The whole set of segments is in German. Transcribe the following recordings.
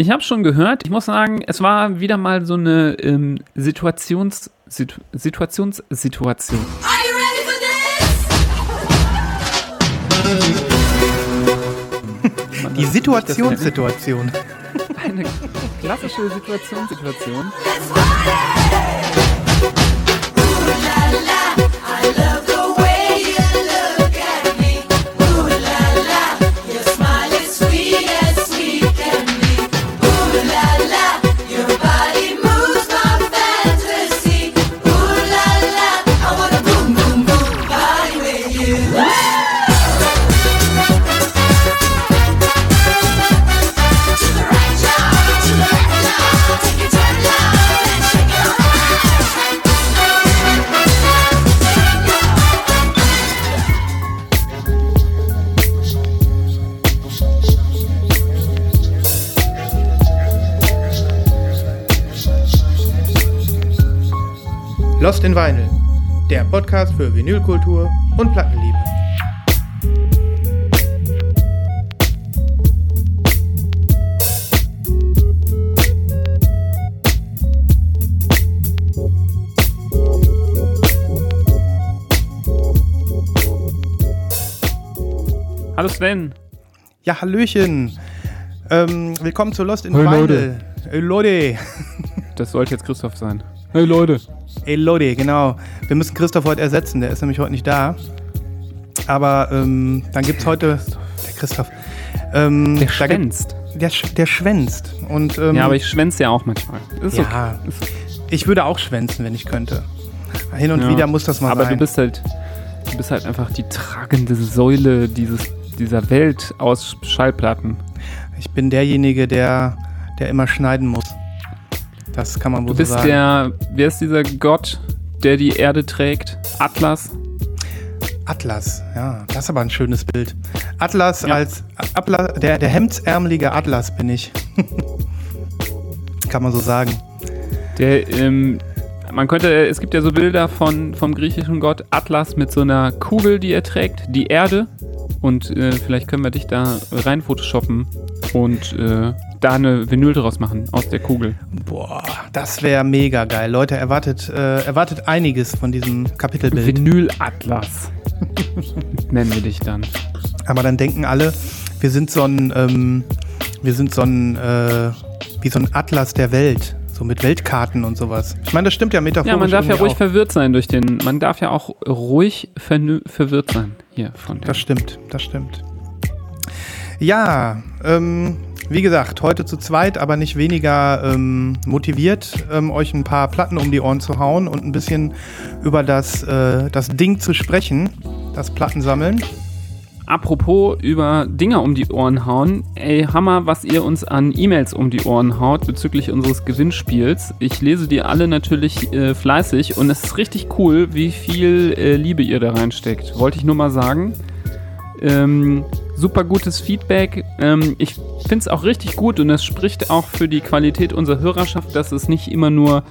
Ich habe schon gehört. Ich muss sagen, es war wieder mal so eine ähm, Situations, Situ Situationssituation. Are you ready for this? Die Situationssituation. Eine klassische Situationssituation. Let's party! I love Lost in Vinyl, der Podcast für Vinylkultur und Plattenliebe. Hallo Sven. Ja, Hallöchen. Ähm, willkommen zu Lost in Hey, Vinyl. Leute. Hey, Leute. Das sollte jetzt Christoph sein. Hey Leute. Hey, Leute, genau. Wir müssen Christoph heute ersetzen, der ist nämlich heute nicht da. Aber ähm, dann gibt es heute. Der Christoph. Ähm, Der schwänzt. Der, der schwänzt. Und, ähm, Ja, aber ich schwänze ja auch manchmal. Ist okay. ja, ich würde auch schwänzen, wenn ich könnte. Hin und Ja. wieder muss das mal Aber sein. du bist halt, du bist halt einfach die tragende Säule dieses, dieser Welt aus Schallplatten. Ich bin derjenige, der, der immer schneiden muss. Das kann man wohl Du bist so sagen. der, wer ist dieser Gott, der die Erde trägt? Atlas? Atlas, ja, das ist aber ein schönes Bild. Atlas Ja. als Atlas, der, der hemdsärmelige Atlas bin ich. kann man so sagen. Der, ähm, man könnte, es gibt ja so Bilder von, vom griechischen Gott Atlas mit so einer Kugel, die er trägt, die Erde. Und äh, vielleicht können wir dich da rein photoshoppen und äh, da eine Vinyl draus machen aus der Kugel. Boah, das wäre mega geil. Leute, erwartet, äh, erwartet einiges von diesem Kapitelbild. Vinyl-Atlas. Nennen wir dich dann. Aber dann denken alle, wir sind so ein, ähm, wir sind so ein, äh, wie so ein Atlas der Welt. So mit Weltkarten und sowas. Ich meine, das stimmt ja metaphorisch. Ja, man darf ja ruhig auch. verwirrt sein durch den. Man darf ja auch ruhig verwirrt sein hier von der. Das stimmt, das stimmt. Ja, ähm, wie gesagt, heute zu zweit, aber nicht weniger ähm, motiviert, ähm, euch ein paar Platten um die Ohren zu hauen und ein bisschen über das, äh, das Ding zu sprechen, das Plattensammeln. Apropos über Dinger um die Ohren hauen. Ey, Hammer, was ihr uns an E-Mails um die Ohren haut bezüglich unseres Gewinnspiels. Ich lese die alle natürlich äh, fleißig und es ist richtig cool, wie viel äh, Liebe ihr da reinsteckt. Wollte ich nur mal sagen. Ähm, super gutes Feedback. Ähm, ich finde es auch richtig gut und es spricht auch für die Qualität unserer Hörerschaft, dass es nicht immer nur,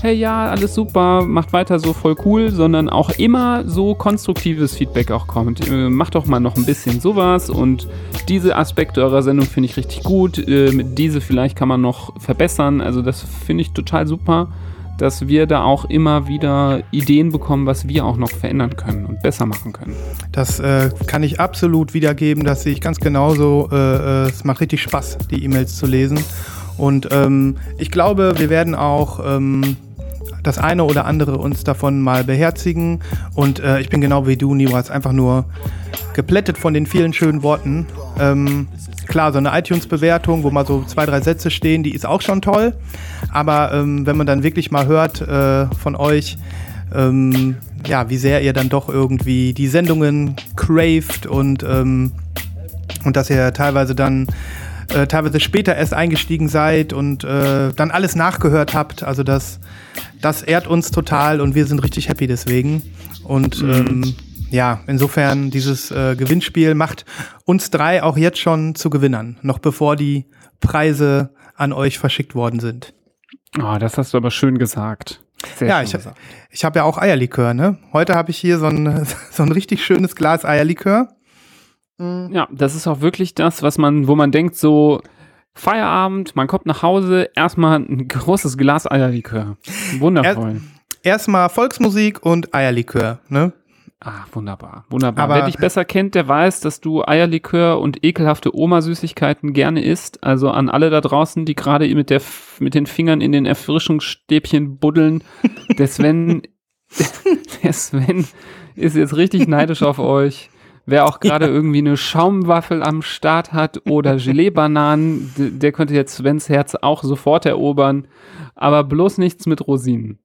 hey ja, alles super, macht weiter so voll cool, sondern auch immer so konstruktives Feedback auch kommt. Äh, macht doch mal noch ein bisschen sowas und diese Aspekte eurer Sendung finde ich richtig gut. Äh, diese vielleicht kann man noch verbessern. Also das finde ich total super, dass wir da auch immer wieder Ideen bekommen, was wir auch noch verändern können und besser machen können. Das äh, kann ich absolut wiedergeben, das sehe ich ganz genauso. Äh, äh, es macht richtig Spaß, die E-Mails zu lesen. Und ähm, ich glaube, wir werden auch ähm, das eine oder andere uns davon mal beherzigen. Und äh, ich bin genau wie du, Niwas, einfach nur geplättet von den vielen schönen Worten. Ähm, klar, so eine iTunes-Bewertung, wo mal so zwei, drei Sätze stehen, die ist auch schon toll. Aber ähm, wenn man dann wirklich mal hört äh, von euch, ähm, ja, wie sehr ihr dann doch irgendwie die Sendungen craved und, ähm, und dass ihr teilweise dann äh, teilweise später erst eingestiegen seid und äh, dann alles nachgehört habt. Also das, das ehrt uns total und wir sind richtig happy deswegen. Und ähm, ja, insofern dieses äh, Gewinnspiel macht uns drei auch jetzt schon zu Gewinnern, noch bevor die Preise an euch verschickt worden sind. Oh, das hast du aber schön gesagt. Sehr ja, schön ich, gesagt. ich habe ja auch Eierlikör, ne? Heute habe ich hier so ein, so ein richtig schönes Glas Eierlikör. Ja, das ist auch wirklich das, was man, wo man denkt, so, Feierabend, man kommt nach Hause, erstmal ein großes Glas Eierlikör. Wundervoll. Erstmal Volksmusik und Eierlikör, ne? Ah, wunderbar, wunderbar. Aber- Wer dich besser kennt, der weiß, dass du Eierlikör und ekelhafte Oma-Süßigkeiten gerne isst. Also an alle da draußen, die gerade mit, der mit den Fingern in den Erfrischungsstäbchen buddeln. Der Sven, der Sven ist jetzt richtig neidisch auf euch. Wer auch gerade irgendwie eine Schaumwaffel am Start hat oder Gelee-Bananen, der könnte jetzt Svens Herz auch sofort erobern. Aber bloß nichts mit Rosinen.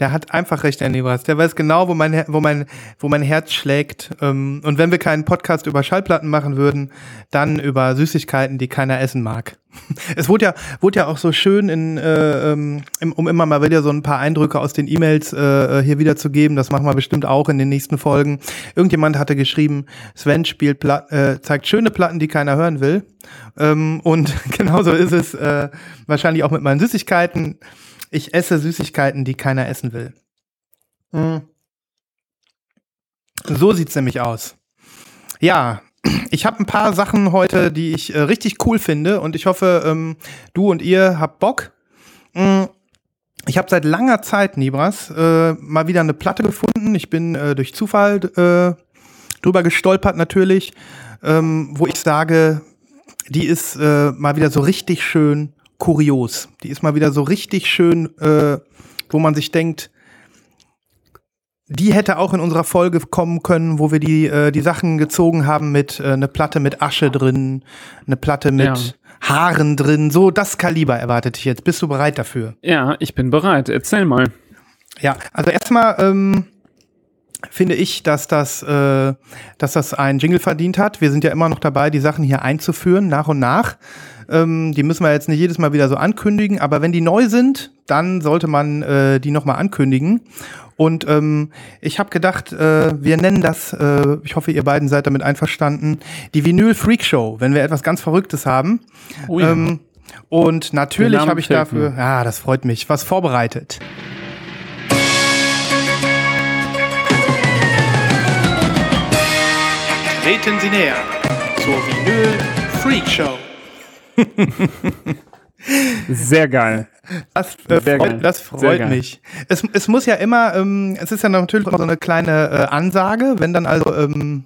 Der hat einfach recht, Herr Nebras. Der weiß genau, wo mein, wo mein, wo mein Herz schlägt. Ähm, Und wenn wir keinen Podcast über Schallplatten machen würden, dann über Süßigkeiten, die keiner essen mag. Es wurde ja, wurde ja auch so schön, in, äh, ähm, um immer mal wieder so ein paar Eindrücke aus den E-Mails äh, hier wiederzugeben. Das machen wir bestimmt auch in den nächsten Folgen. Irgendjemand hatte geschrieben, Sven spielt Plat äh, zeigt schöne Platten, die keiner hören will. Ähm, und genauso ist es äh, wahrscheinlich auch mit meinen Süßigkeiten. Ich esse Süßigkeiten, die keiner essen will. Mm. So sieht's nämlich aus. Ja, ich habe ein paar Sachen heute, die ich äh, richtig cool finde und ich hoffe, ähm, du und ihr habt Bock. Mm. Ich habe seit langer Zeit, Nibras, äh, mal wieder eine Platte gefunden. Ich bin äh, durch Zufall äh, drüber gestolpert natürlich, ähm, wo ich sage, die ist äh, mal wieder so richtig schön kurios. Die ist mal wieder so richtig schön, äh, wo man sich denkt, die hätte auch in unserer Folge kommen können, wo wir die, äh, die Sachen gezogen haben mit äh, eine Platte mit Asche drin, eine Platte mit Ja. Haaren drin. So das Kaliber erwartet ich jetzt. Bist du bereit dafür? Ja, ich bin bereit. Erzähl mal. Ja, also erstmal ähm, finde ich, dass das, äh, dass das ein Jingle verdient hat. Wir sind ja immer noch dabei, die Sachen hier einzuführen, nach und nach. Ähm, die müssen wir jetzt nicht jedes Mal wieder so ankündigen, aber wenn die neu sind, dann sollte man äh, die nochmal ankündigen. Und ähm, ich habe gedacht, äh, wir nennen das, äh, ich hoffe, ihr beiden seid damit einverstanden, die Vinyl Freak Show, wenn wir etwas ganz Verrücktes haben. Oh ja. Ähm, und natürlich habe ich dafür, ja, das freut mich, was vorbereitet. Treten Sie näher zur Vinyl Freak Show. Sehr geil. Das, äh, Sehr geil. freut, das Sehr freut geil. mich. Es, es muss ja immer, ähm, es ist ja natürlich immer so eine kleine äh, Ansage, wenn dann also ähm,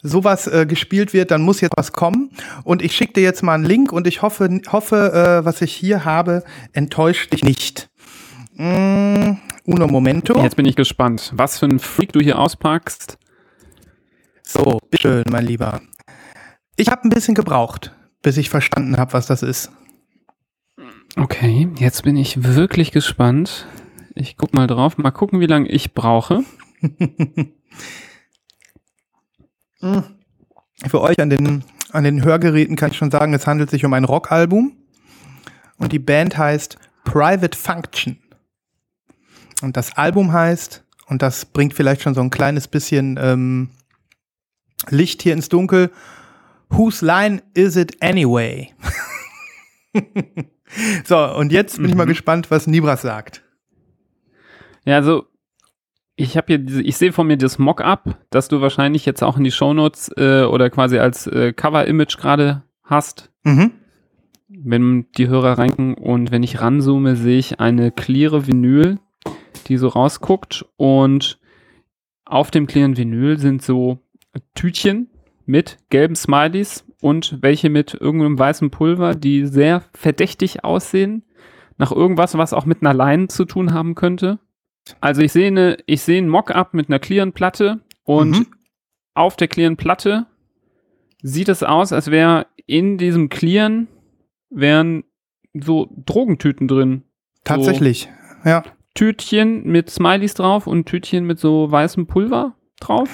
sowas äh, gespielt wird, dann muss jetzt was kommen. Und ich schicke dir jetzt mal einen Link und ich hoffe, hoffe, äh, was ich hier habe, enttäuscht dich nicht. Mm, uno momento. Jetzt bin ich gespannt, was für ein Freak du hier auspackst. So, bitteschön, mein Lieber. Ich habe ein bisschen gebraucht, bis ich verstanden habe, was das ist. Okay, jetzt bin ich wirklich gespannt. Ich guck mal drauf, mal gucken, wie lange ich brauche. Für euch an den, an den Hörgeräten kann ich schon sagen, es handelt sich um ein Rockalbum. Und die Band heißt Private Function. Und das Album heißt, und das bringt vielleicht schon so ein kleines bisschen ähm, Licht hier ins Dunkel, Whose Line Is It Anyway? so, und jetzt bin ich mal Mhm. gespannt, was Nibras sagt. Ja, also ich habe hier, diese, ich sehe von mir das Mock-up, das du wahrscheinlich jetzt auch in die Shownotes äh, oder quasi als äh, Cover-Image gerade hast. Mhm. Wenn die Hörer ranken und wenn ich ranzoome, sehe ich eine cleare Vinyl, die so rausguckt und auf dem clearen Vinyl sind so Tütchen mit gelben Smileys und welche mit irgendeinem weißen Pulver, die sehr verdächtig aussehen, nach irgendwas, was auch mit einer Line zu tun haben könnte. Also ich sehe eine, ich sehe ein Mock-up mit einer clearen Platte und Mhm. auf der clearen Platte sieht es aus, als wäre in diesem clearen wären so Drogentüten drin. Tatsächlich. Ja. Tütchen mit Smileys drauf und Tütchen mit so weißem Pulver drauf.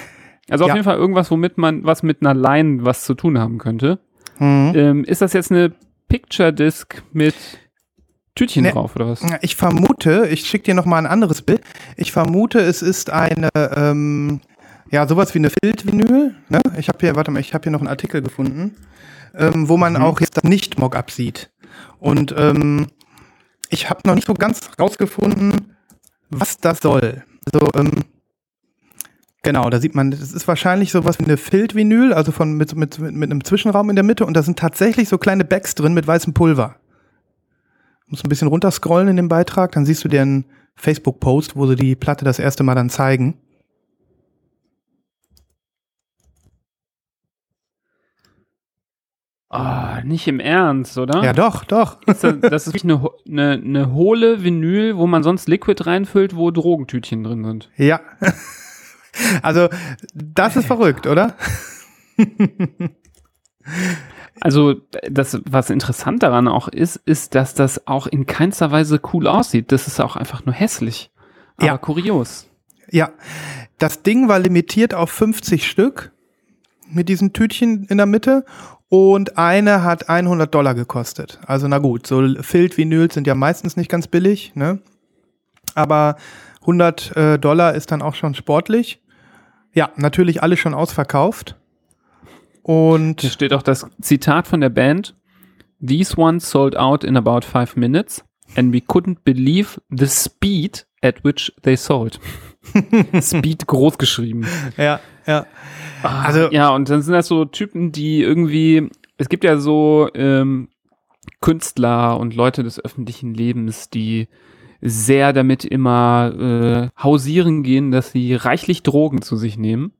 Also auf Ja. jeden Fall irgendwas, womit man was mit einer Line was zu tun haben könnte. Mhm. Ähm, ist das jetzt eine Picture Disc mit Tütchen Nee. drauf oder was? Ich vermute, ich schicke dir noch mal ein anderes Bild. Ich vermute, es ist eine, ähm, ja, sowas wie eine Filtvinyl. Ne? Ich habe hier, warte mal, ich habe hier noch einen Artikel gefunden, ähm, wo man Mhm. auch jetzt das nicht Mockup sieht. Und ähm, ich habe noch nicht so ganz rausgefunden, was das soll. Also, ähm, Genau, da sieht man, das ist wahrscheinlich sowas wie eine Filtvinyl, also von mit, mit, mit, einem Zwischenraum in der Mitte und da sind tatsächlich so kleine Bags drin mit weißem Pulver. Muss ein bisschen runterscrollen in dem Beitrag, dann siehst du deren Facebook-Post, wo sie die Platte das erste Mal dann zeigen. Ah, nicht im Ernst, oder? Ja, doch, doch. Ist das, das ist wirklich eine, eine, eine hohle Vinyl, wo man sonst Liquid reinfüllt, wo Drogentütchen drin sind. Ja. Also, das ist verrückt, oder? Also, das, was interessant daran auch ist, ist, dass das auch in keinster Weise cool aussieht. Das ist auch einfach nur hässlich. Aber Ja. kurios. Ja. Das Ding war limitiert auf 50 Stück mit diesen Tütchen in der Mitte und eine hat 100 Dollar gekostet. Also na gut, so Filt-Vinyls sind ja meistens nicht ganz billig, ne? Aber 100 äh, Dollar ist dann auch schon sportlich. Ja, natürlich alle schon ausverkauft. Hier Und steht auch das Zitat von der Band. These ones sold out in about five minutes and we couldn't believe the speed at which they sold. speed groß geschrieben. ja, ja. Also Also- ja, und dann sind das so Typen, die irgendwie, es gibt ja so ähm, Künstler und Leute des öffentlichen Lebens, die sehr damit immer äh, hausieren gehen, dass sie reichlich Drogen zu sich nehmen.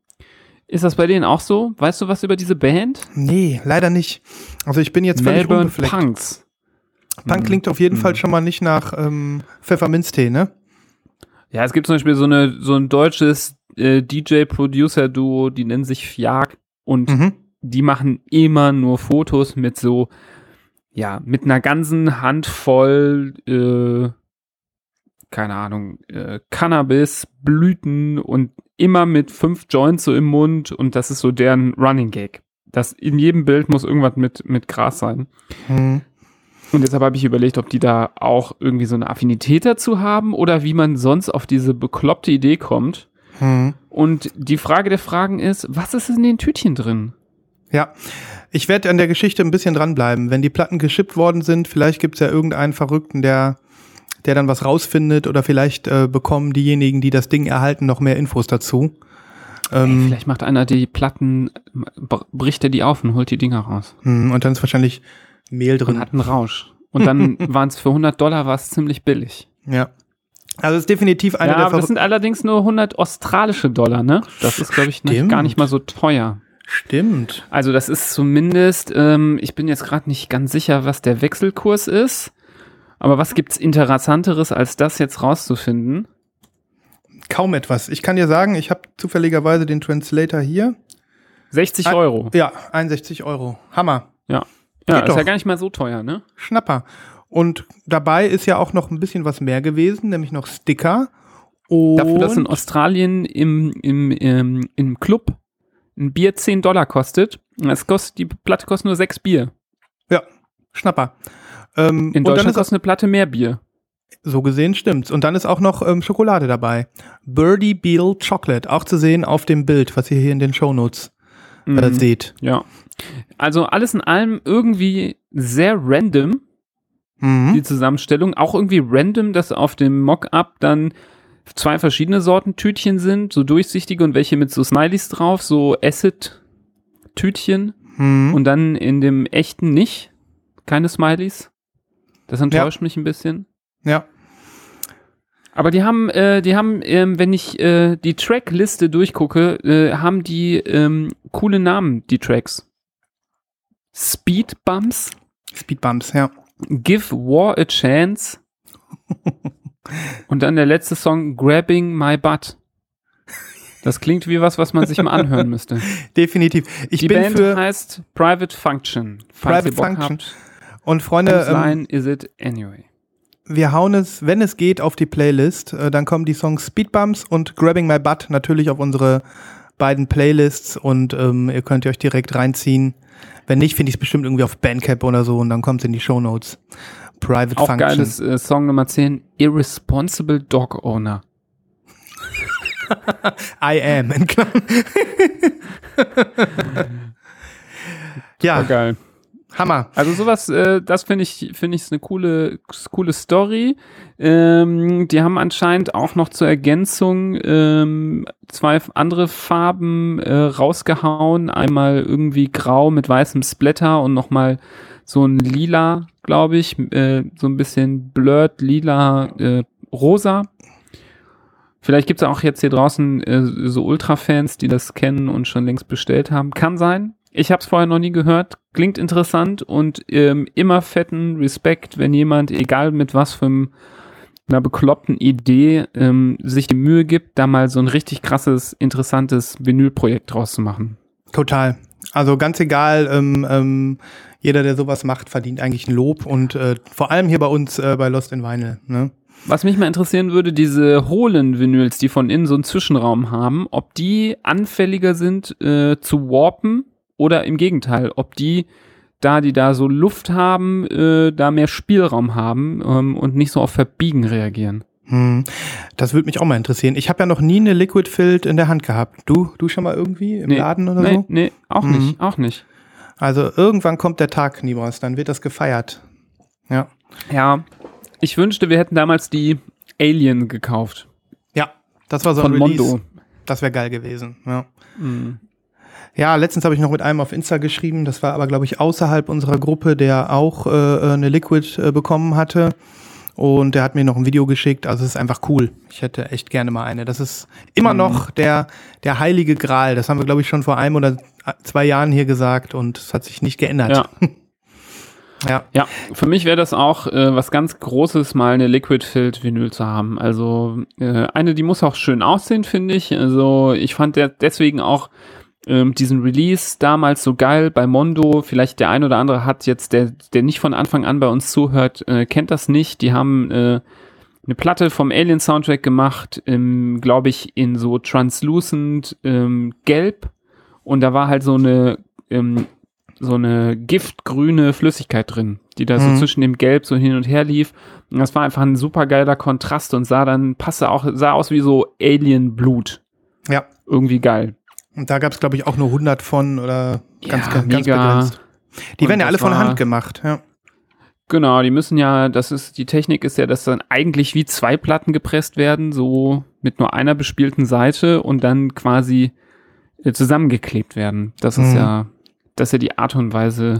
Ist das bei denen auch so? Weißt du was über diese Band? Nee, leider nicht. Also ich bin jetzt völlig Melbourne unbefleckt. Punks. Punk klingt auf jeden Fall schon mal nicht nach ähm, Pfefferminztee, ne? Ja, es gibt zum Beispiel so, eine, so ein deutsches äh, DJ-Producer-Duo, die nennen sich Fjag und Mhm. die machen immer nur Fotos mit so, ja, mit einer ganzen Handvoll, äh, keine Ahnung, äh, Cannabis, Blüten und immer mit fünf Joints so im Mund und das ist so deren Running Gag. Das in jedem Bild muss irgendwas mit, mit Gras sein. Mhm. Und deshalb habe ich überlegt, ob die da auch irgendwie so eine Affinität dazu haben oder wie man sonst auf diese bekloppte Idee kommt. Mhm. Und die Frage der Fragen ist, was ist in den Tütchen drin? Ja, ich werde an der Geschichte ein bisschen dranbleiben. Wenn die Platten geschippt worden sind, vielleicht gibt's ja irgendeinen Verrückten, der, der dann was rausfindet oder vielleicht äh, bekommen diejenigen, die das Ding erhalten, noch mehr Infos dazu. Ey, Ähm, vielleicht macht einer die Platten, br- bricht er die auf und holt die Dinger raus. hm, und dann ist wahrscheinlich Mehl Und drin. hat einen Rausch. Und dann waren es für 100 Dollar war es ziemlich billig. Ja. Also es ist definitiv eine ja, der aber das sind allerdings nur 100 australische Dollar, ne? Das ist, glaube ich, nicht, gar nicht mal so teuer. Stimmt. Also das ist zumindest, ähm, ich bin jetzt gerade nicht ganz sicher, was der Wechselkurs ist. Aber was gibt's Interessanteres, als das jetzt rauszufinden? Kaum etwas. Ich kann dir sagen, ich habe zufälligerweise den Translator hier. 60 Ah, Euro. Ja, 61 Euro. Hammer. Ja. Ja, Geht ist ja gar nicht mal so teuer, ne? Schnapper. Und dabei ist ja auch noch ein bisschen was mehr gewesen, nämlich noch Sticker. Und Dafür, dass in Australien im, im, im, im Club ein Bier 10 Dollar kostet, es kostet, die Platte kostet nur 6 Bier. ja, Schnapper. Ähm, In und dann Deutschland ist kostet eine Platte mehr Bier. so gesehen stimmt's. Und dann ist auch noch ähm, Schokolade dabei. Birdie Beal Chocolate, auch zu sehen auf dem Bild, was ihr hier in den Shownotes äh, Mhm. seht. Ja. Also alles in allem irgendwie sehr random, die Mhm. Zusammenstellung. Auch irgendwie random, dass auf dem Mock-up dann zwei verschiedene Sorten Tütchen sind, so durchsichtige und welche mit so Smileys drauf, so Acid-Tütchen Mhm. und dann in dem echten nicht. Keine Smileys. Das enttäuscht mich ein bisschen. ja. Aber die haben, äh, die haben, ähm, wenn ich äh, die Trackliste durchgucke, äh, haben die ähm, coole Namen, die Tracks. Speed Bumps, Speedbumps, ja. Give War a Chance und dann der letzte Song Grabbing My Butt. Das klingt wie was, was man sich mal anhören müsste. Definitiv. Ich die Band heißt Private Function. Falls Private ihr Bock Function. Habt, und Freunde, ähm, is it anyway? wir hauen es, wenn es geht, auf die Playlist. Äh, dann kommen die Songs Speedbumps und Grabbing My Butt natürlich auf unsere beiden Playlists und ähm, ihr könnt euch direkt reinziehen. Wenn nicht, finde ich es bestimmt irgendwie auf Bandcamp oder so und dann kommt es in die Shownotes. Private Auch Function. geiles äh, Song Nummer 10, Irresponsible Dog Owner. I am. in ja, Voll geil. Hammer. Also sowas, äh, das finde ich, finde ich eine coole, coole Story. Ähm, die haben anscheinend auch noch zur Ergänzung ähm, zwei andere Farben äh, rausgehauen. Einmal irgendwie grau mit weißem Splatter und nochmal so ein lila, glaube ich, äh, so ein bisschen blurred, lila, äh, rosa. Vielleicht gibt es auch jetzt hier draußen äh, so Ultra-Fans, die das kennen und schon längst bestellt haben. Kann sein. Ich habe es vorher noch nie gehört. Klingt interessant und ähm, immer fetten Respekt, wenn jemand, egal mit was für einem- einer bekloppten Idee, ähm, sich die Mühe gibt, da mal so ein richtig krasses, interessantes Vinylprojekt draus zu machen. Total. Also ganz egal, ähm, ähm, jeder, der sowas macht, verdient eigentlich ein Lob und äh, vor allem hier bei uns äh, bei Lost in Vinyl. Ne? Was mich mal interessieren würde, diese hohlen Vinyls, die von innen so einen Zwischenraum haben, ob die anfälliger sind äh, zu warpen oder im Gegenteil, ob die, da die da so Luft haben, äh, da mehr Spielraum haben ähm, und nicht so auf Verbiegen reagieren. Hm. Das würde mich auch mal interessieren. Ich habe ja noch nie eine Liquid Filled in der Hand gehabt. Du, du schon mal irgendwie im Nee, Laden oder nee, so? nee, auch Mhm. nicht, auch nicht. Also irgendwann kommt der Tag, Nibras, dann wird das gefeiert. Ja. Ja, ich wünschte, wir hätten damals die Alien gekauft Ja, das war so von ein Release. Mondo. Das wäre geil gewesen. Ja. Mhm. Ja, letztens habe ich noch mit einem auf Insta geschrieben, das war aber, glaube ich, außerhalb unserer Gruppe, der auch äh, eine Liquid äh, bekommen hatte. Und der hat mir noch ein Video geschickt. Also es ist einfach cool. Ich hätte echt gerne mal eine. Das ist immer Mhm. noch der, der heilige Gral. Das haben wir, glaube ich, schon vor einem oder zwei Jahren hier gesagt und es hat sich nicht geändert. Ja. Ja. Ja, für mich wäre das auch äh, was ganz Großes, mal eine Liquid Filled Vinyl zu haben. Also äh, eine, die muss auch schön aussehen, finde ich. Also ich fand der deswegen auch ähm, diesen Release damals so geil bei Mondo. Vielleicht der ein oder andere hat jetzt, der, der nicht von Anfang an bei uns zuhört, äh, kennt das nicht. Die haben äh, eine Platte vom Alien Soundtrack gemacht, ähm, glaube ich, in so translucent ähm, Gelb. Und da war halt so eine ähm, so eine giftgrüne Flüssigkeit drin, die da so Mhm. zwischen dem Gelb so hin und her lief. Und das war einfach ein super geiler Kontrast und sah dann, passte auch, sah aus wie so Alien-Blut. ja. Irgendwie geil. Und da gab es, glaube ich, auch nur 100 von oder ganz, Ja, ganz, ganz mega. begrenzt. Die Und werden ja alle von Hand gemacht. Ja. Genau, die müssen ja, das ist, die Technik ist ja, dass dann eigentlich wie zwei Platten gepresst werden, so mit nur einer bespielten Seite und dann quasi äh, zusammengeklebt werden. Das ist Mhm. ja, das ist ja die Art und Weise,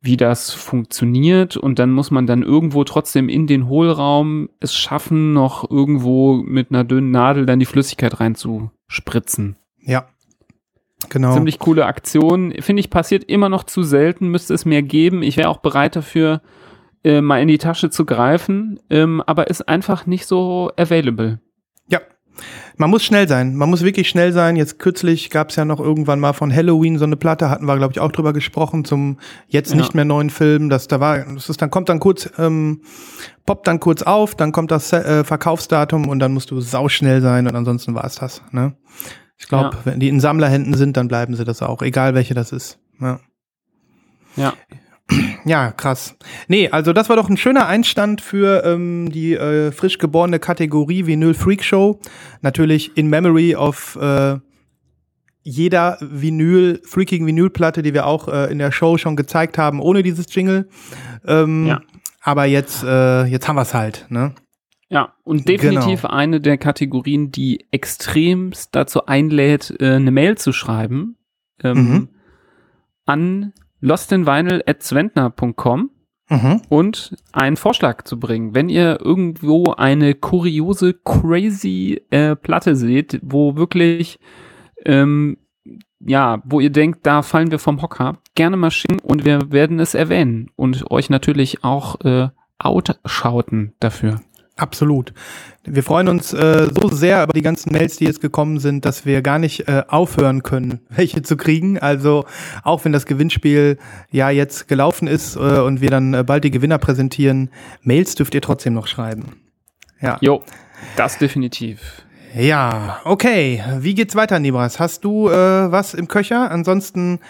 wie das funktioniert und dann muss man dann irgendwo trotzdem in den Hohlraum es schaffen, noch irgendwo mit einer dünnen Nadel dann die Flüssigkeit reinzuspritzen. ja. Genau. Ziemlich coole Aktion. Finde ich, passiert immer noch zu selten, müsste es mehr geben. Ich wäre auch bereit dafür, äh, mal in die Tasche zu greifen, ähm, aber ist einfach nicht so available. Ja. Man muss schnell sein. Man muss wirklich schnell sein. Jetzt kürzlich gab es ja noch irgendwann mal von Halloween so eine Platte, hatten wir, glaube ich, auch drüber gesprochen, zum jetzt Ja. nicht mehr neuen Film. Das da war, das ist, dann kommt dann kurz, ähm, poppt dann kurz auf, dann kommt das äh, Verkaufsdatum und dann musst du sauschnell sein und ansonsten war es das. Ne? Ich glaube, Ja. wenn die in Sammlerhänden sind, dann bleiben sie das auch, egal welche das ist. Ja. Ja. Ja, krass. Nee, also das war doch ein schöner Einstand für ähm, die äh, frisch geborene Kategorie Vinyl Freak Show. Natürlich in Memory of äh, jeder Vinyl, freakigen Vinylplatte, die wir auch äh, in der Show schon gezeigt haben, ohne dieses Jingle. Ähm, Ja. Aber jetzt, äh, jetzt haben wir es halt, ne? Ja, und definitiv eine der Kategorien, die extremst dazu einlädt, äh, eine Mail zu schreiben ähm, Mhm. an lostinvinyl.zwentner.com Mhm. und einen Vorschlag zu bringen. Wenn ihr irgendwo eine kuriose, crazy äh, Platte seht, wo wirklich, ähm, ja, wo ihr denkt, da fallen wir vom Hocker, gerne mal schicken und wir werden es erwähnen und euch natürlich auch äh, outschauten dafür. Absolut. Wir freuen uns äh, so sehr über die ganzen Mails, die jetzt gekommen sind, dass wir gar nicht äh, aufhören können, welche zu kriegen. Also auch wenn das Gewinnspiel ja jetzt gelaufen ist äh, und wir dann äh, bald die Gewinner präsentieren, Mails dürft ihr trotzdem noch schreiben. Ja. Jo, das definitiv. Ja, okay. Wie geht's weiter, Nibras? Hast du äh, was im Köcher? Ansonsten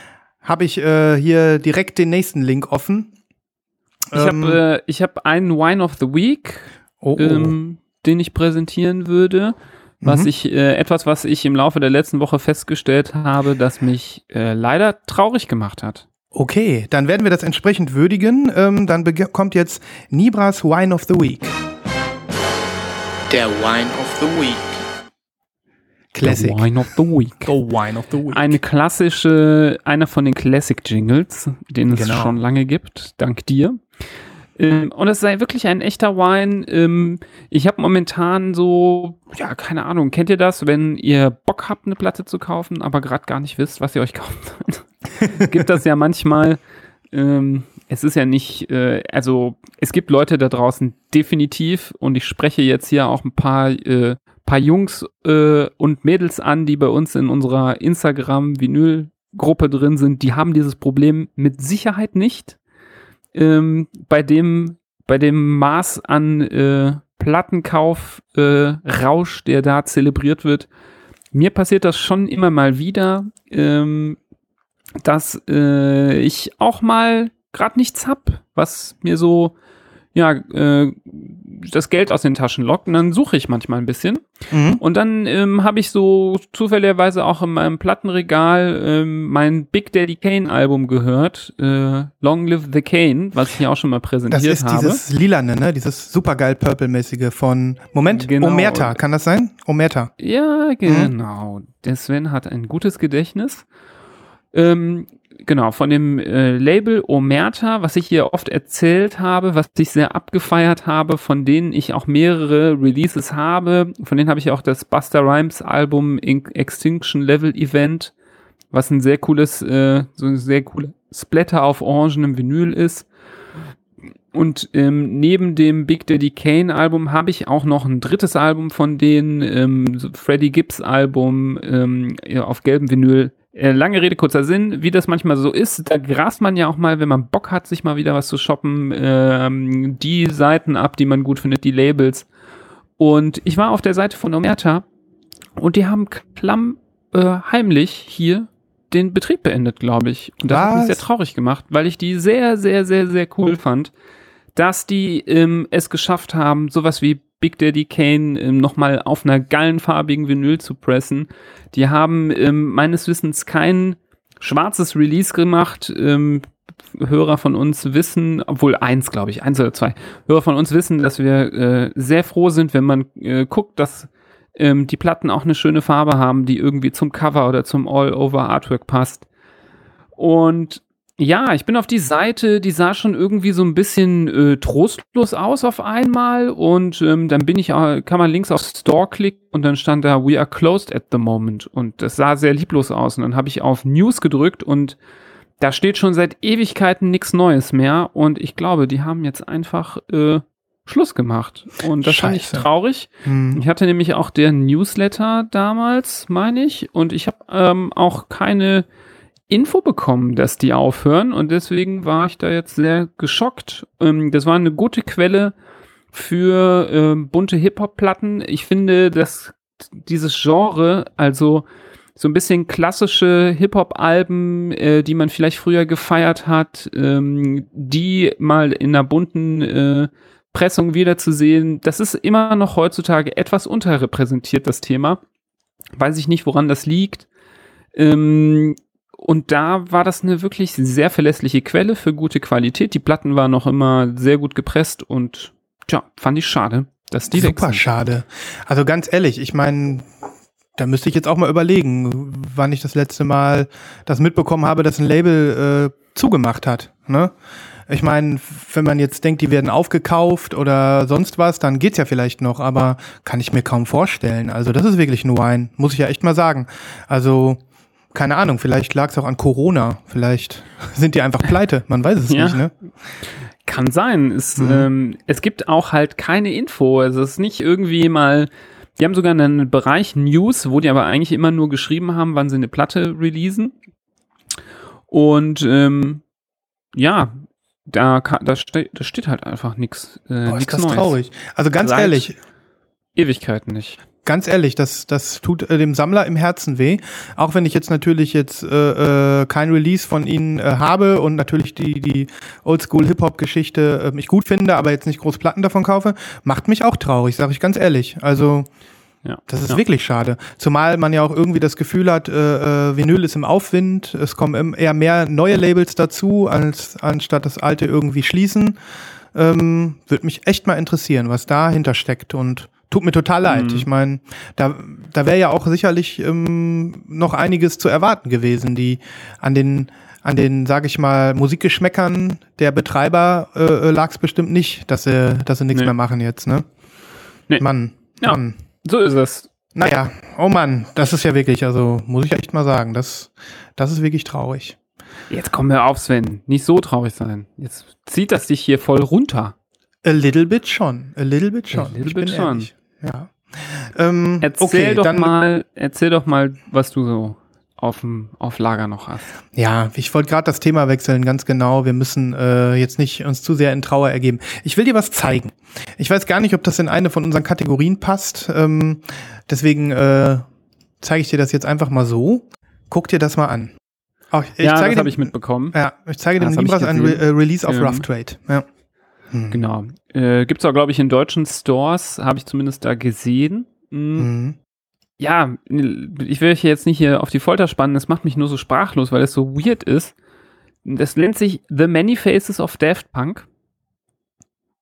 habe ich äh, hier direkt den nächsten Link offen. Ich Ähm, habe äh, ich hab einen Wine of the Week, oh, oh. ähm, den ich präsentieren würde. Was Mhm. ich, äh, etwas, was ich im Laufe der letzten Woche festgestellt habe, das mich äh, leider traurig gemacht hat. Okay, dann werden wir das entsprechend würdigen. Ähm, dann kommt jetzt Nibras Wine of the Week. Der Wine of the Week. Classic. The Wine of the Week. The Wine of the Week. Eine klassische, einer von den Classic Jingles, den es Genau. schon lange gibt, dank dir. Ähm, und es sei wirklich ein echter Wine. Ähm, ich habe momentan so, ja, keine Ahnung, kennt ihr das, wenn ihr Bock habt, eine Platte zu kaufen, aber gerade gar nicht wisst, was ihr euch kaufen sollt? gibt das ja manchmal. Ähm, es ist ja nicht, äh, also es gibt Leute da draußen definitiv und ich spreche jetzt hier auch ein paar, äh, paar Jungs äh, und Mädels an, die bei uns in unserer Instagram-Vinyl-Gruppe drin sind, die haben dieses Problem mit Sicherheit nicht. Ähm, bei dem, bei dem Maß an äh, Plattenkauf, äh, der da zelebriert wird. Mir passiert das schon immer mal wieder, ähm, dass äh, ich auch mal gerade nichts hab, was mir so ja äh, das Geld aus den Taschen lockt und dann suche ich manchmal ein bisschen Mhm. und dann ähm, habe ich so zufälligerweise auch in meinem Plattenregal ähm, mein Big Daddy Kane Album gehört, äh, Long Live the Kane, was ich hier auch schon mal Das präsentiert ist habe. dieses lilane, ne? Dieses supergeil Purple-mäßige von, Moment, Genau. Omerta, kann das sein? Omerta. Ja, genau. Der Sven hat ein gutes Gedächtnis. Ähm, genau, von dem äh, Label Omerta, was ich hier oft erzählt habe, was ich sehr abgefeiert habe, von denen ich auch mehrere Releases habe. Von denen habe ich auch das Buster Rhymes Album in Extinction Level Event, was ein sehr cooles, äh, so ein sehr cooler Splatter auf orangenem Vinyl ist. Und ähm, neben dem Big Daddy Kane Album habe ich auch noch ein drittes Album von denen, ähm, so Freddie Gibbs Album ähm, auf gelbem Vinyl. Äh, lange Rede, kurzer Sinn, wie das manchmal so ist, da grast man ja auch mal, wenn man Bock hat, sich mal wieder was zu shoppen, ähm, die Seiten ab, die man gut findet, die Labels. Und ich war auf der Seite von Omerta und die haben klamm äh, heimlich hier den Betrieb beendet, glaube ich. Und das hat mich Was? sehr traurig gemacht, weil ich die sehr, sehr, sehr, sehr cool fand, dass die ähm, es geschafft haben, sowas wie Big Daddy Kane ähm, nochmal auf einer gallenfarbigen Vinyl zu pressen. Die haben ähm, meines Wissens kein schwarzes Release gemacht. Ähm, Hörer von uns wissen, obwohl eins, glaube ich, eins oder zwei, Hörer von uns wissen, dass wir äh, sehr froh sind, wenn man äh, guckt, dass ähm, die Platten auch eine schöne Farbe haben, die irgendwie zum Cover oder zum All-Over-Artwork passt. Und ja, ich bin auf die Seite, die sah schon irgendwie so ein bisschen äh, trostlos aus auf einmal und ähm, dann bin ich, äh, kann man links auf Store klicken und dann stand da We are closed at the moment und das sah sehr lieblos aus und dann habe ich auf News gedrückt und da steht schon seit Ewigkeiten nichts Neues mehr und ich glaube, die haben jetzt einfach äh, Schluss gemacht und das fand ich Scheiße. traurig. Hm. Ich hatte nämlich auch der Newsletter damals, meine ich, und ich habe ähm, auch keine Info bekommen, dass die aufhören und deswegen war ich da jetzt sehr geschockt. Ähm, das war eine gute Quelle für ähm, bunte Hip-Hop-Platten. Ich finde, dass dieses Genre, also so ein bisschen klassische Hip-Hop-Alben, äh, die man vielleicht früher gefeiert hat, ähm, die mal in einer bunten äh, Pressung wiederzusehen, das ist immer noch heutzutage etwas unterrepräsentiert, das Thema. Weiß ich nicht, woran das liegt. Ähm, und da war das eine wirklich sehr verlässliche Quelle für gute Qualität. Die Platten waren noch immer sehr gut gepresst und tja, fand ich schade, dass die Super sind. schade. Also ganz ehrlich, ich meine, da müsste ich jetzt auch mal überlegen, wann ich das letzte Mal das mitbekommen habe, dass ein Label äh, zugemacht hat. Ne? Ich meine, wenn man jetzt denkt, die werden aufgekauft oder sonst was, dann geht's ja vielleicht noch, aber kann ich mir kaum vorstellen. Also das ist wirklich nur ein, muss ich ja echt mal sagen. Also keine Ahnung, vielleicht lag es auch an Corona, vielleicht sind die einfach pleite, man weiß es Ja. nicht, ne? Kann sein. Es, Mhm. ähm, es gibt auch halt keine Info. Also es ist nicht irgendwie mal. Die haben sogar einen Bereich News, wo die aber eigentlich immer nur geschrieben haben, wann sie eine Platte releasen. Und ähm, ja, da, da, ste da steht halt einfach nichts. Äh, Boah, ist das Neues. traurig. Also ganz Seit- ehrlich, Ewigkeiten nicht. Ganz ehrlich, das, das tut äh, dem Sammler im Herzen weh. Auch wenn ich jetzt natürlich jetzt äh, äh, kein Release von ihnen äh, habe und natürlich die, die Oldschool-Hip-Hop-Geschichte äh, ich gut finde, aber jetzt nicht groß Platten davon kaufe, macht mich auch traurig, sage ich ganz ehrlich. Also Ja. Das ist ja. wirklich schade. Zumal man ja auch irgendwie das Gefühl hat, äh, äh, Vinyl ist im Aufwind, es kommen eher mehr neue Labels dazu, als anstatt das alte irgendwie schließen. Ähm, Würde mich echt mal interessieren, was dahinter steckt und tut mir total leid. Mhm. Ich meine, da, da wäre ja auch sicherlich ähm, noch einiges zu erwarten gewesen, die an den an den, sage ich mal, Musikgeschmäckern der Betreiber äh, lag es bestimmt nicht, dass sie, dass sie nichts Nee. mehr machen jetzt, ne? Nee. Mann, Ja. Mann. So ist es. Naja, oh Mann, das ist ja wirklich, also muss ich echt mal sagen, das, das ist wirklich traurig. Jetzt komm mir auf, Sven. Nicht so traurig sein. Jetzt zieht das dich hier voll runter. A little bit schon, a little bit schon. A little ich bit schon. ehrlich. Ja. Ähm, Erzähl okay, doch dann, mal, erzähl doch mal, was du so auf, dem, auf Lager noch hast. Ja, ich wollte gerade das Thema wechseln, ganz genau. Wir müssen äh, jetzt nicht uns zu sehr in Trauer ergeben. Ich will dir was zeigen. Ich weiß gar nicht, ob das in eine von unseren Kategorien passt. Ähm, deswegen äh, zeige ich dir das jetzt einfach mal so. Guck dir das mal an. Ach, ich ja, zeige das dir- habe ich mitbekommen. Ja, ich zeige Das dem Libras ein Re äh, Release auf Ähm, Rough Trade. Ja. Hm. Genau. Äh, Gibt es auch, glaube ich, in deutschen Stores, habe ich zumindest da gesehen. Mhm. Ja, ich will euch jetzt nicht hier auf die Folter spannen, das macht mich nur so sprachlos, weil es so weird ist. Das nennt sich The Many Faces of Daft Punk.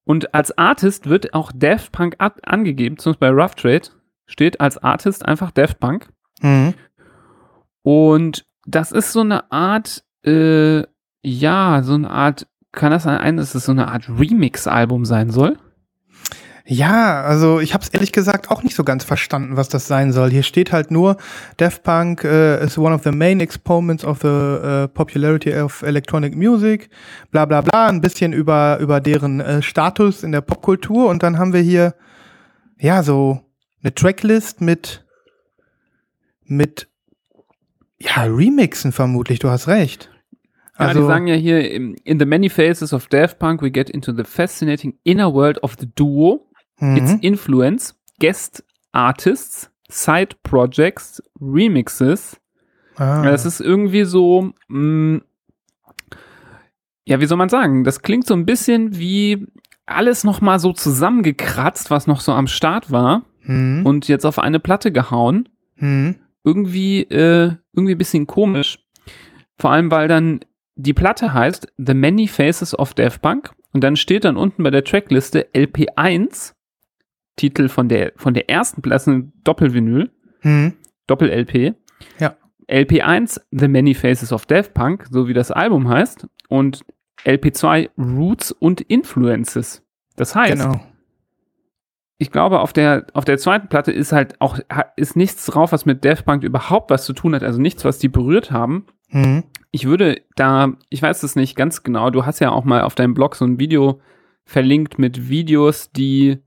Und als Artist wird auch Daft Punk angegeben, zum Beispiel bei Rough Trade steht als Artist einfach Daft Punk. Mhm. Und das ist so eine Art, äh, ja, so eine Art, kann das sein, dass es so eine Art Remix-Album sein soll? Ja, also ich habe es ehrlich gesagt auch nicht so ganz verstanden, was das sein soll. Hier steht halt nur, Daft Punk äh, is one of the main exponents of the äh, popularity of electronic music, bla bla bla, ein bisschen über, über deren äh, Status in der Popkultur und dann haben wir hier, ja, so eine Tracklist mit, mit, ja, Remixen vermutlich, du hast recht. Ja, die sagen ja hier, in the many faces of Daft Punk, we get into the fascinating inner world of the duo, its mhm. influence, guest artists, side projects, remixes. ah, Ja, das ist irgendwie so, mh, ja, wie soll man sagen? Das klingt so ein bisschen wie alles nochmal so zusammengekratzt, was noch so am Start war mhm. und jetzt auf eine Platte gehauen. mhm. Irgendwie, äh, irgendwie ein bisschen komisch. Vor allem, weil dann die Platte heißt The Many Faces of Daft Punk und dann steht dann unten bei der Trackliste LP1, Titel von der, von der ersten Platte, Doppelvinyl, Mhm. Doppel-LP. Ja. LP1 The Many Faces of Daft Punk, so wie das Album heißt, und LP2 Roots und Influences. Das heißt, Genau. ich glaube, auf der, auf der zweiten Platte ist halt auch, ist nichts drauf, was mit Daft Punk überhaupt was zu tun hat, also nichts, was die berührt haben. Mhm. Ich würde da, ich weiß es nicht ganz genau, du hast ja auch mal auf deinem Blog so ein Video verlinkt mit Videos, die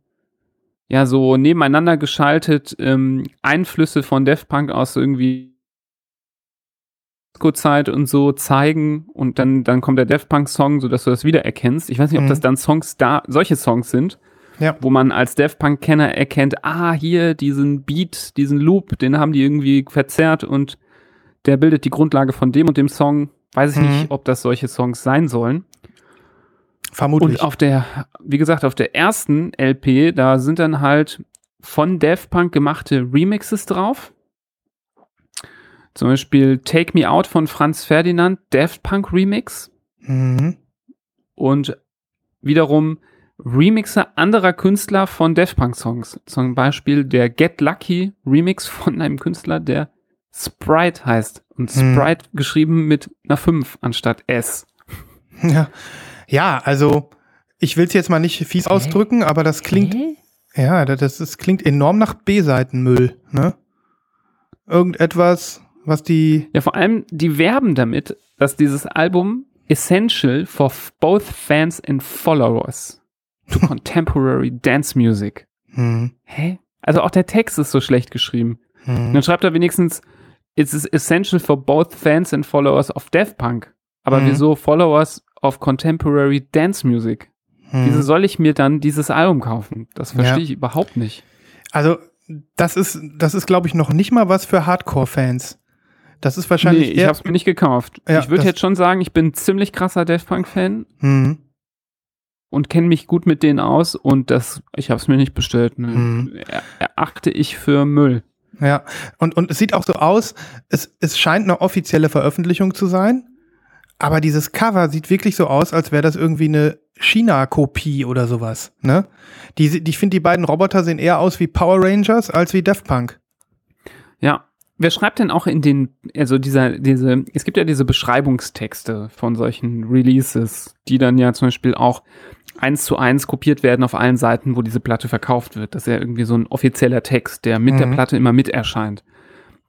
ja so nebeneinander geschaltet ähm, Einflüsse von Daft Punk aus irgendwie Disco-Zeit und so zeigen und dann, dann kommt der Daft Punk-Song, sodass du das wiedererkennst. Ich weiß nicht, ob Mhm. das dann Songs da, solche Songs sind, Ja. wo man als Daft Punk-Kenner erkennt, ah, hier diesen Beat, diesen Loop, den haben die irgendwie verzerrt und der bildet die Grundlage von dem und dem Song. Weiß ich Mhm. nicht, ob das solche Songs sein sollen. Vermutlich. Und auf der, wie gesagt, auf der ersten LP, da sind dann halt von Daft Punk gemachte Remixes drauf. Zum Beispiel Take Me Out von Franz Ferdinand, Daft Punk Remix. mhm. Und wiederum Remixe anderer Künstler von Daft Punk Songs. Zum Beispiel der Get Lucky Remix von einem Künstler, der Sprite heißt. Und Hm. Sprite geschrieben mit einer 5 anstatt S. Ja. ja, also ich will es jetzt mal nicht fies ausdrücken, aber das klingt, ja, das, das, das klingt enorm nach B-Seitenmüll, ne? Irgendetwas, was die, Ja, vor allem, die werben damit, dass dieses Album essential for both fans and followers to contemporary dance music. hm, Hä? Also auch der Text ist so schlecht geschrieben. Hm, dann schreibt er wenigstens, it's essential for both fans and followers of Daft Punk. Aber Mhm. wieso Followers of contemporary dance music? hm. Wieso soll ich mir dann dieses Album kaufen? Das verstehe Ja. ich überhaupt nicht. Also, das ist, das ist, glaube ich, noch nicht mal was für Hardcore-Fans. Das ist wahrscheinlich nee, ich habe es mir nicht gekauft. Ja, ich würde jetzt schon sagen, ich bin ein ziemlich krasser Daft Punk-Fan. hm, und kenne mich gut mit denen aus und das, ich habe es mir nicht bestellt. Ne? Mhm. Erachte ich für Müll. Ja, und, und es sieht auch so aus, es, es scheint eine offizielle Veröffentlichung zu sein, aber dieses Cover sieht wirklich so aus, als wäre das irgendwie eine China-Kopie oder sowas. Ne? Die, die, ich finde, die beiden Roboter sehen eher aus wie Power Rangers als wie Daft Punk. Ja. Wer schreibt denn auch in den, also dieser, diese, es gibt ja diese Beschreibungstexte von solchen Releases, die dann ja zum Beispiel auch eins zu eins kopiert werden auf allen Seiten, wo diese Platte verkauft wird. Das ist ja irgendwie so ein offizieller Text, der mit der Mhm. Platte immer mit erscheint.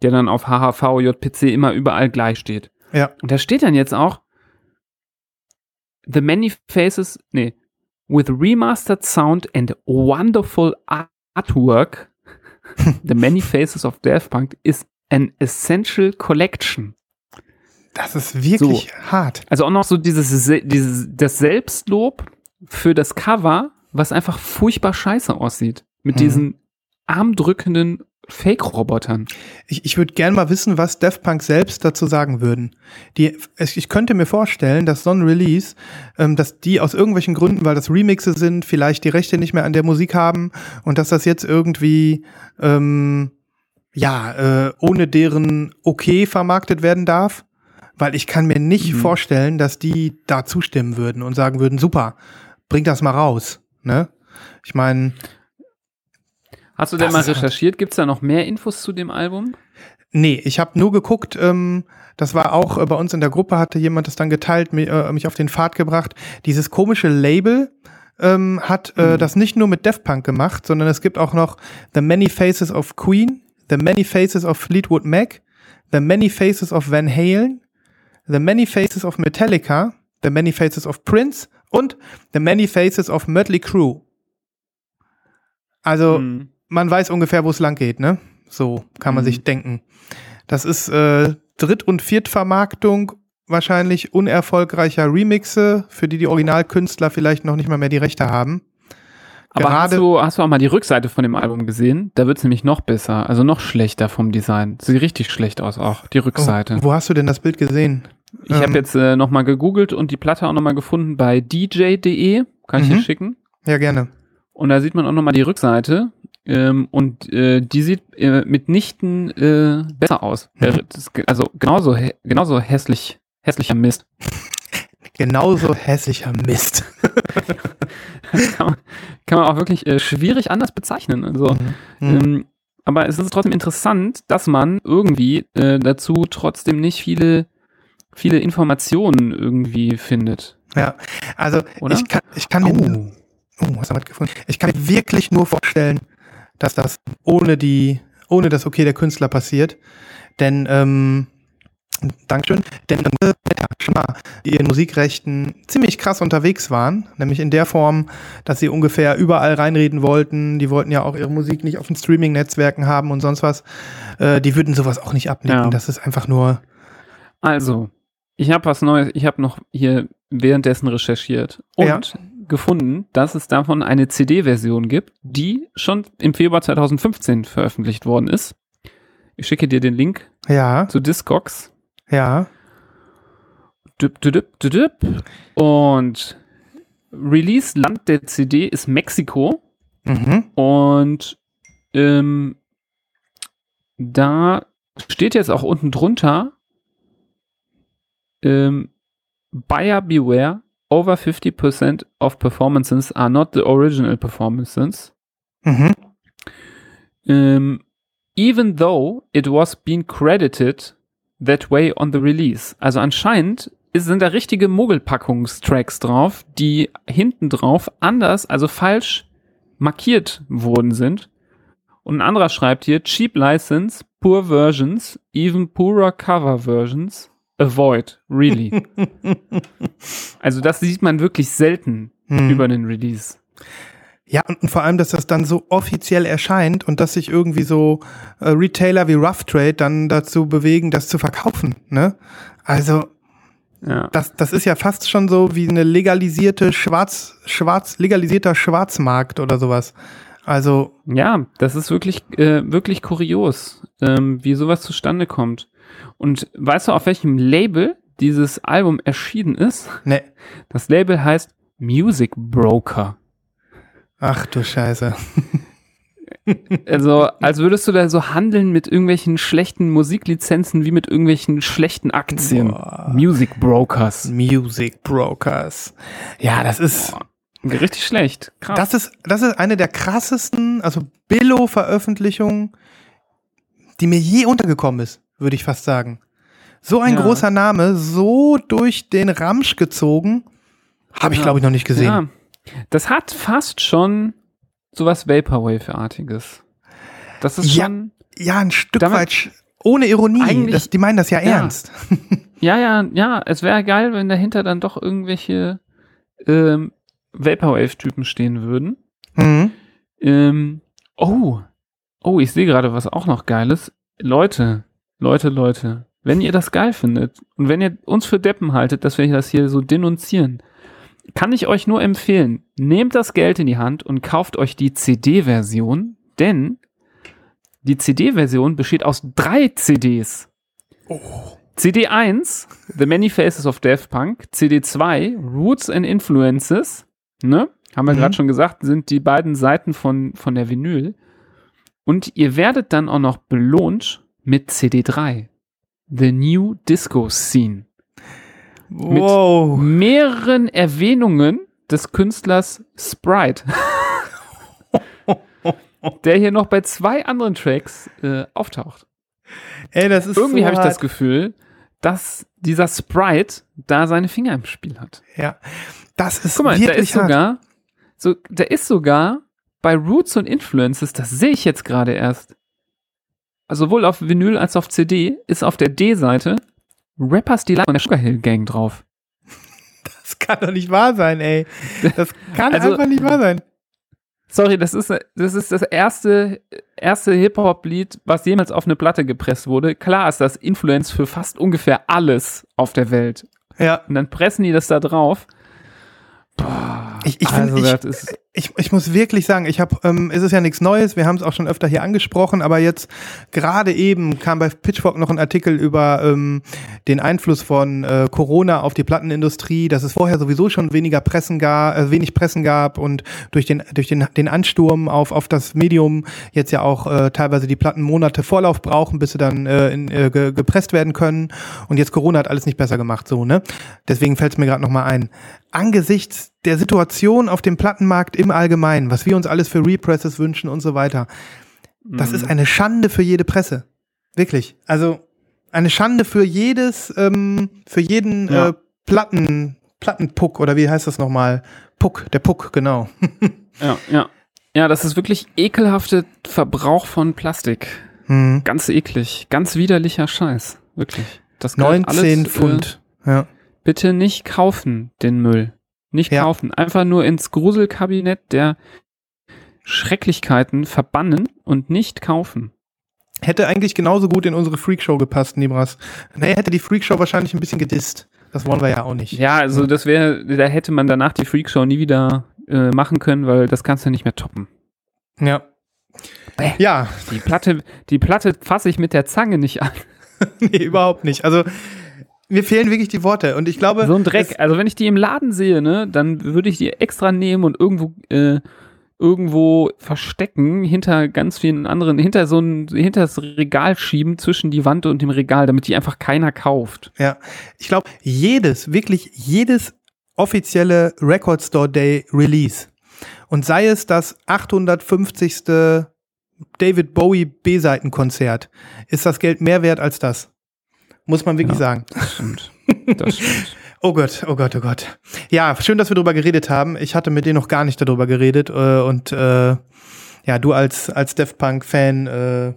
Der dann auf HHV, JPC immer überall gleich steht. Ja. Und da steht dann jetzt auch The many faces, nee, with remastered sound and wonderful artwork, The many faces of Daft Punk is an essential collection. Das ist wirklich hart. Also auch noch so dieses, Se- dieses das Selbstlob für das Cover, was einfach furchtbar scheiße aussieht. Mit Mhm. diesen armdrückenden Fake-Robotern. Ich, ich würde gerne mal wissen, was Daft Punk selbst dazu sagen würden. Die, ich könnte mir vorstellen, dass so ein Release, ähm, dass die aus irgendwelchen Gründen, weil das Remixe sind, vielleicht die Rechte nicht mehr an der Musik haben und dass das jetzt irgendwie ähm, ja äh, ohne deren Okay vermarktet werden darf. Weil ich kann mir nicht Mhm. vorstellen, dass die da zustimmen würden und sagen würden, super, bring das mal raus. Ne? Ich meine, Hast du denn mal hart. recherchiert? Gibt es da noch mehr Infos zu dem Album? Nee, ich habe nur geguckt, ähm, das war auch äh, bei uns in der Gruppe, hatte jemand das dann geteilt, mi- äh, mich auf den Pfad gebracht. Dieses komische Label ähm, hat äh, das nicht nur mit Def Punk gemacht, sondern es gibt auch noch The Many Faces of Queen, The Many Faces of Fleetwood Mac, The Many Faces of Van Halen, The Many Faces of Metallica, The Many Faces of Prince und The Many Faces of Mötley Crüe. Also Hm. man weiß ungefähr, wo es lang geht, ne? So kann man Mhm. sich denken. Das ist äh, Dritt- und Viertvermarktung, wahrscheinlich unerfolgreicher Remixe, für die die Originalkünstler vielleicht noch nicht mal mehr die Rechte haben. Aber hast du, hast du auch mal die Rückseite von dem Album gesehen? Da wird es nämlich noch besser, also noch schlechter vom Design. Sieht richtig schlecht aus auch, die Rückseite. Oh, wo hast du denn das Bild gesehen? Ich habe Ähm, jetzt äh, nochmal gegoogelt und die Platte auch nochmal gefunden bei dj.de. Kann ich Mhm. dir schicken. Ja, gerne. Und da sieht man auch nochmal die Rückseite. Ähm, und äh, die sieht äh, mitnichten äh, besser aus. Mhm. Äh, also genauso, genauso hässlich, hässlicher Mist. Genauso hässlicher Mist. Kann man, kann man auch wirklich äh, schwierig anders bezeichnen. Also, Mhm. ähm, aber es ist trotzdem interessant, dass man irgendwie äh, dazu trotzdem nicht viele, viele Informationen irgendwie findet. Ja, also Oder? ich kann, ich kann mir, oh, du was gefunden? Ich kann mir wirklich nur vorstellen, dass das ohne die, ohne das Okay der Künstler passiert. Denn, ähm, Dankeschön, denn ähm, schon mal die ihren Musikrechten ziemlich krass unterwegs waren, nämlich in der Form, dass sie ungefähr überall reinreden wollten. Die wollten ja auch ihre Musik nicht auf den Streaming-Netzwerken haben und sonst was. Äh, die würden sowas auch nicht abnicken. Ja. Das ist einfach nur, Also, ich habe was Neues, ich habe noch hier währenddessen recherchiert und Ja. gefunden, dass es davon eine CD-Version gibt, die schon im Februar 2015 veröffentlicht worden ist. Ich schicke dir den Link ja, zu Discogs. ja, Düpp, düpp, düpp, düpp. Und Release-Land der CD ist Mexiko. mhm, Und ähm, da steht jetzt auch unten drunter ähm, Buyer beware, over 50% of performances are not the original performances. mhm, Ähm, even though it was being credited that way on the release. Also anscheinend sind da richtige Mogelpackungstracks drauf, die hinten drauf anders, also falsch markiert worden sind. Und ein anderer schreibt hier, cheap license, poor versions, even poorer cover versions, avoid, really. also das sieht man wirklich selten mhm. über den Release. Ja, und, und vor allem, dass das dann so offiziell erscheint und dass sich irgendwie so äh, Retailer wie Rough Trade dann dazu bewegen, das zu verkaufen. Ne? Also, Ja. das, das ist ja fast schon so wie eine legalisierte Schwarz, Schwarz, legalisierter Schwarzmarkt oder sowas. Also, Ja, das ist wirklich, äh, wirklich kurios, ähm, wie sowas zustande kommt. Und weißt du, auf welchem Label dieses Album erschienen ist? ne. Das Label heißt Music Broker. Ach du Scheiße. Also, als würdest du da so handeln mit irgendwelchen schlechten Musiklizenzen wie mit irgendwelchen schlechten Aktien. Boah. Music Brokers. Music Brokers. Ja, das ist, Richtig schlecht. Krass. das ist, das ist eine der krassesten, also Billo-Veröffentlichungen, die mir je untergekommen ist, würde ich fast sagen. So ein Ja. großer Name, so durch den Ramsch gezogen, habe ich glaube ich noch nicht gesehen. Ja, das hat fast schon sowas Vaporwave-artiges. Das ist Ja. schon. Ja, ein Stück weit, ohne Ironie. Das, die meinen das ja, Ja. ernst. Ja, ja, ja. Es wäre geil, wenn dahinter dann doch irgendwelche ähm, Vaporwave-Typen stehen würden. Mhm. Ähm, oh, oh, ich sehe gerade was auch noch Geiles. Leute, Leute, Leute, wenn ihr das geil findet und wenn ihr uns für Deppen haltet, dass wir das hier so denunzieren, kann ich euch nur empfehlen, nehmt das Geld in die Hand und kauft euch die CD-Version, denn die CD-Version besteht aus drei CDs. CD 1, The Many Faces of Daft Punk, CD 2, Roots and Influences, ne? Haben wir Mhm. gerade schon gesagt, sind die beiden Seiten von, von der Vinyl. Und ihr werdet dann auch noch belohnt mit CD 3, The New Disco Scene. Wow. Mehreren Erwähnungen des Künstlers Sprite. der hier noch bei zwei anderen Tracks äh, auftaucht. Ey, das ist Irgendwie so habe ich das. Gefühl, dass dieser Sprite da seine Finger im Spiel hat. Ja. Das ist Guck mal, da wirklich ist hart. sogar, so, da ist sogar bei Roots und Influences, das sehe ich jetzt gerade erst, also sowohl auf Vinyl als auf CD, ist auf der D-Seite Rappers Delight von der Sugar Hill Gang drauf. Das kann doch nicht wahr sein, ey. Das kann Also- einfach nicht wahr sein. Sorry, das ist, das ist das erste, erste Hip-Hop-Lied, was jemals auf eine Platte gepresst wurde. Klar ist das Influence für fast ungefähr alles auf der Welt. Ja. Und dann pressen die das da drauf. Boah, Ich- ich also find, ich- das ist, Ich, ich muss wirklich sagen, ich habe, ähm, es ist ja nichts Neues, wir haben es auch schon öfter hier angesprochen, aber jetzt gerade eben kam bei Pitchfork noch ein Artikel über ähm, den Einfluss von äh, Corona auf die Plattenindustrie, dass es vorher sowieso schon weniger Pressen gab, äh, wenig Pressen gab und durch den durch den den Ansturm auf auf das Medium jetzt ja auch äh, teilweise die Platten Monate Vorlauf brauchen, bis sie dann äh, in, äh, ge gepresst werden können und jetzt Corona hat alles nicht besser gemacht, so ne? Deswegen fällt es mir gerade noch mal ein. Angesichts der Situation auf dem Plattenmarkt im Allgemeinen, was wir uns alles für Represses wünschen und so weiter, das Mhm. ist eine Schande für jede Presse. Wirklich. Also eine Schande für jedes, ähm, für jeden Ja. äh, Platten, Plattenpuck oder wie heißt das nochmal? Puck, der Puck, genau. Ja, ja. Ja, das ist wirklich ekelhafte Verbrauch von Plastik. Hm. Ganz eklig. Ganz widerlicher Scheiß. Wirklich. Das gehört 19 alles, Pfund. ja. Äh, bitte nicht kaufen, den Müll. Nicht Ja. kaufen. Einfach nur ins Gruselkabinett der Schrecklichkeiten verbannen und nicht kaufen. Hätte eigentlich genauso gut in unsere Freakshow gepasst, Nibras. Nee, hätte die Freakshow wahrscheinlich ein bisschen gedisst. Das wollen wir ja auch nicht. Ja, also das wäre, da hätte man danach die Freakshow nie wieder äh, machen können, weil das kannst du nicht mehr toppen. Ja. Bäh. Ja, Die Platte, die Platte fasse ich mit der Zange nicht an. nee, überhaupt nicht. Also mir fehlen wirklich die Worte und ich glaube, So ein Dreck. Also wenn ich die im Laden sehe, ne, dann würde ich die extra nehmen und irgendwo, äh, irgendwo verstecken, hinter ganz vielen anderen, hinter so ein, hinter das Regal schieben, zwischen die Wand und dem Regal, damit die einfach keiner kauft. Ja, ich glaube, jedes, wirklich jedes offizielle Record Store Day Release und sei es das 850. David Bowie B-Seitenkonzert, ist das Geld mehr wert als das. Muss man wirklich Ja. sagen. Das stimmt. Das stimmt. Oh Gott, oh Gott, oh Gott. Ja, schön, dass wir darüber geredet haben. Ich hatte mit dir noch gar nicht darüber geredet äh, und äh, ja, du als als Daft Punk Fan äh,